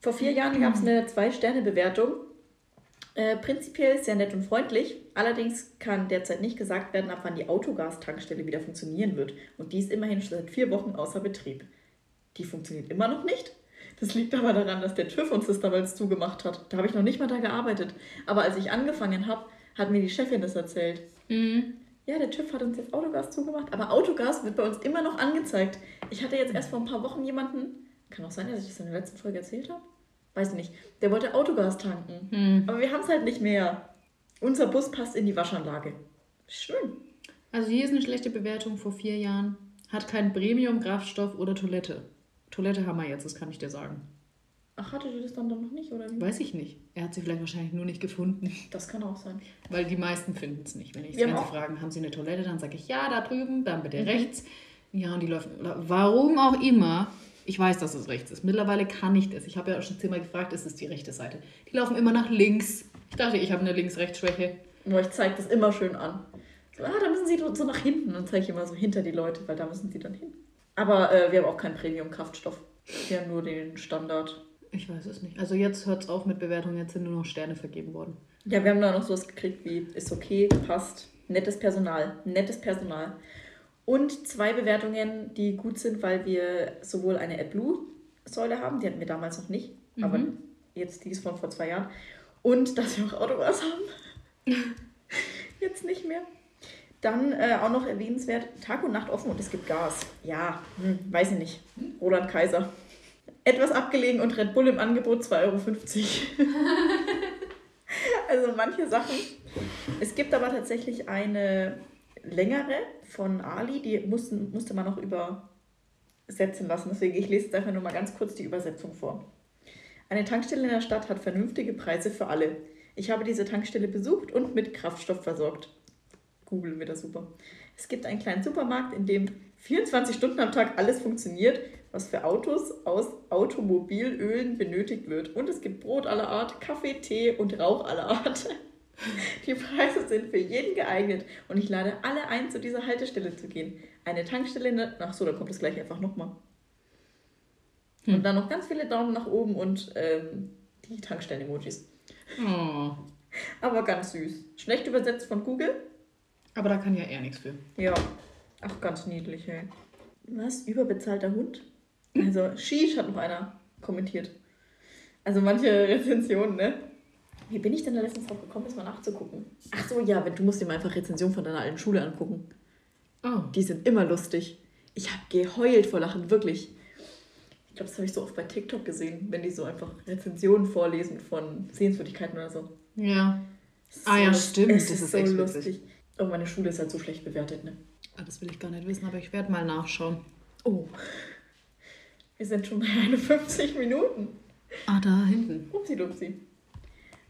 Vor vier Jahren gab es eine Zwei-Sterne-Bewertung. Äh, prinzipiell sehr nett und freundlich. Allerdings kann derzeit nicht gesagt werden, ab wann die Autogas-Tankstelle wieder funktionieren wird. Und die ist immerhin schon seit vier Wochen außer Betrieb. Die funktioniert immer noch nicht. Das liegt aber daran, dass der TÜV uns das damals zugemacht hat. Da habe ich noch nicht mal da gearbeitet. Aber als ich angefangen habe, hat mir die Chefin das erzählt. Mhm. Ja, der TÜV hat uns jetzt Autogas zugemacht, aber Autogas wird bei uns immer noch angezeigt. Ich hatte jetzt erst vor ein paar Wochen jemanden, kann auch sein, dass ich das in der letzten Folge erzählt habe, weiß nicht, der wollte Autogas tanken. Hm. Aber wir haben es halt nicht mehr. Unser Bus passt in die Waschanlage. Schön. Also hier ist eine schlechte Bewertung vor vier Jahren. Hat kein Premium, Kraftstoff oder Toilette. Toilette haben wir jetzt, das kann ich dir sagen. Ach, hattet ihr das dann doch noch nicht, oder wie? Weiß ich nicht. Er hat sie vielleicht wahrscheinlich nur nicht gefunden. Das kann auch sein. Weil die meisten finden es nicht. Wenn, ich, wenn sie fragen, haben sie eine Toilette, dann sage ich ja, da drüben, dann bitte Mhm. rechts. Ja, und die laufen. Warum auch immer. Ich weiß, dass es rechts ist. Mittlerweile kann ich das. Ich habe ja auch schon zehnmal gefragt, ist es die rechte Seite. Die laufen immer nach links. Ich dachte, ich habe eine Links-Rechts-Schwäche. Nur ich zeige das immer schön an. So, ah, da müssen sie so nach hinten. Dann zeige ich immer so hinter die Leute, weil da müssen sie dann hin. Aber äh, wir haben auch keinen Premium-Kraftstoff. Wir haben nur den Standard. Ich weiß es nicht. Also jetzt hört es auf mit Bewertungen. Jetzt sind nur noch Sterne vergeben worden. Ja, wir haben da noch sowas gekriegt wie ist okay, passt, nettes Personal, nettes Personal. Und zwei Bewertungen, die gut sind, weil wir sowohl eine AdBlue-Säule haben, die hatten wir damals noch nicht, aber jetzt die ist von vor zwei Jahren. Und dass wir auch Autogas haben. jetzt nicht mehr. Dann äh, auch noch erwähnenswert, Tag und Nacht offen und es gibt Gas. Ja, hm, weiß ich nicht. Roland Kaiser. Etwas abgelegen und Red Bull im Angebot 2,50 Euro. Also manche Sachen. Es gibt aber tatsächlich eine längere von Ali, die mussten, musste man noch übersetzen lassen. Deswegen, ich lese einfach nur mal ganz kurz die Übersetzung vor. Eine Tankstelle in der Stadt hat vernünftige Preise für alle. Ich habe diese Tankstelle besucht und mit Kraftstoff versorgt. Google wieder super. Es gibt einen kleinen Supermarkt, in dem 24 Stunden am Tag alles funktioniert, was für Autos aus Automobilölen benötigt wird. Und es gibt Brot aller Art, Kaffee, Tee und Rauch aller Art. Die Preise sind für jeden geeignet und ich lade alle ein, zu dieser Haltestelle zu gehen. Eine Tankstelle, der- ach so, da kommt es gleich einfach nochmal. Und dann noch ganz viele Daumen nach oben und ähm, die Tankstellen-Emojis. Oh. Aber ganz süß. Schlecht übersetzt von Google. Aber da kann ja er nichts für. Ja. Ach, ganz niedlich, ey. Was? Überbezahlter Hund? Also, Sheesh hat noch einer kommentiert. Also manche Rezensionen, ne? Wie bin ich denn da letztens drauf gekommen, das mal nachzugucken? Ach so, ja, du musst dir mal einfach Rezensionen von deiner alten Schule angucken. Oh. Die sind immer lustig. Ich habe geheult vor Lachen, wirklich. Ich glaube, das habe ich so oft bei TikTok gesehen, wenn die so einfach Rezensionen vorlesen von Sehenswürdigkeiten oder so. Ja. Ist Ah ja, stimmt, Es das ist, ist so echt lustig. witzig. Oh, meine Schule ist halt so schlecht bewertet, ne? Ah, Das will ich gar nicht wissen, aber ich werde mal nachschauen. Oh. Wir sind schon bei 51 Minuten. Ah, da hinten. Upsi dupsi. Äh,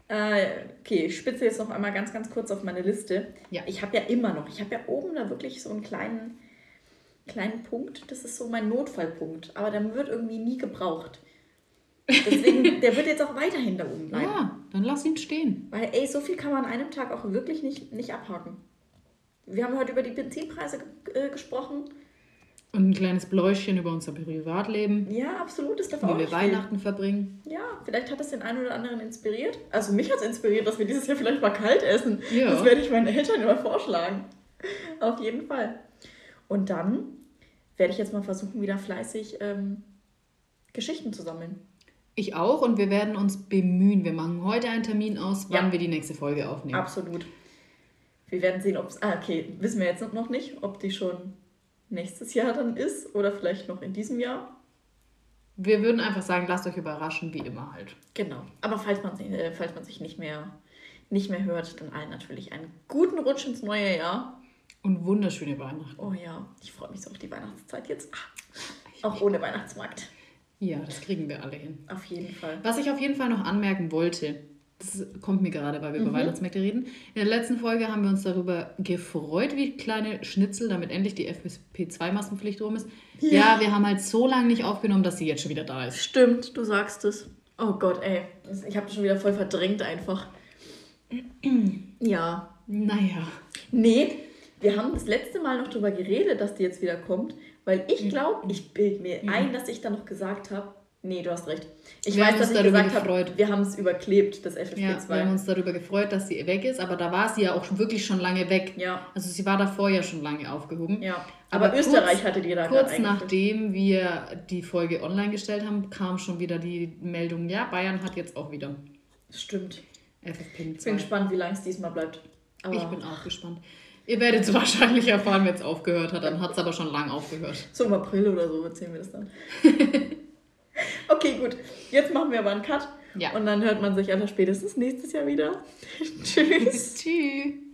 okay, ich spitze jetzt noch einmal ganz, ganz kurz auf meine Liste. Ja. Ich habe ja immer noch, ich habe ja oben da wirklich so einen kleinen, kleinen Punkt. Das ist so mein Notfallpunkt. Aber der wird irgendwie nie gebraucht. Deswegen, der wird jetzt auch weiterhin da oben bleiben. Ja, dann lass ihn stehen. Weil, ey, so viel kann man an einem Tag auch wirklich nicht, nicht abhaken. Wir haben heute über die Benzinpreise äh, gesprochen. Und ein kleines Bläuschen über unser Privatleben. Ja, absolut. Das darf Wie auch wir nicht fehlen. Weihnachten verbringen. Ja, vielleicht hat es den einen oder anderen inspiriert. Also mich hat es inspiriert, dass wir dieses Jahr vielleicht mal kalt essen. Ja. Das werde ich meinen Eltern immer vorschlagen. Auf jeden Fall. Und dann werde ich jetzt mal versuchen, wieder fleißig ähm, Geschichten zu sammeln. Ich auch und wir werden uns bemühen. Wir machen heute einen Termin aus, wann Ja. wir die nächste Folge aufnehmen. Absolut. Wir werden sehen, ob es. Ah, okay, wissen wir jetzt noch nicht, ob die schon nächstes Jahr dann ist oder vielleicht noch in diesem Jahr. Wir würden einfach sagen, lasst euch überraschen, wie immer halt. Genau. Aber falls man, sich- äh, falls man sich nicht mehr, nicht mehr hört, dann allen natürlich einen guten Rutsch ins neue Jahr. Und wunderschöne Weihnachten. Oh ja, ich freue mich so auf die Weihnachtszeit jetzt. Ah, Auch ohne Weihnachtsmarkt. Ja, das kriegen wir alle hin. Auf jeden Fall. Was ich auf jeden Fall noch anmerken wollte, das kommt mir gerade, weil wir Mhm. über Weihnachtsmärkte reden. In der letzten Folge haben wir uns darüber gefreut, wie kleine Schnitzel, damit endlich die FFP2-Maskenpflicht rum ist. Ja. wir haben halt so lange nicht aufgenommen, dass sie jetzt schon wieder da ist. Stimmt, du sagst es. Oh Gott, ey. Ich habe das schon wieder voll verdrängt einfach. Ja. Naja. Nee, wir haben das letzte Mal noch drüber geredet, dass die jetzt wieder kommt, weil ich glaube, ich bilde mir ein, dass ich da noch gesagt habe, nee, du hast recht. Ich Wir weiß, dass ich darüber gesagt habe, gefreut. wir haben es überklebt, das Ja, FFP2. wir haben uns darüber gefreut, dass sie weg ist, aber da war sie ja auch schon wirklich schon lange weg. Ja. Also sie war davor ja schon lange aufgehoben. ja. Aber, Aber kurz- Österreich hatte die da Kurz nachdem wir die Folge online gestellt haben, kam schon wieder die Meldung, ja, Bayern hat jetzt auch wieder Stimmt. Ich bin FFP2. gespannt, wie lange es diesmal bleibt. Aber Ich bin auch gespannt. Ihr werdet es wahrscheinlich erfahren, wenn es aufgehört hat. Dann hat es aber schon lang aufgehört. so im April oder so erzählen wir das dann. okay, gut. Jetzt machen wir aber einen Cut. Ja. Und dann hört man sich aller spätestens nächstes Jahr wieder. Tschüss. Tschüss.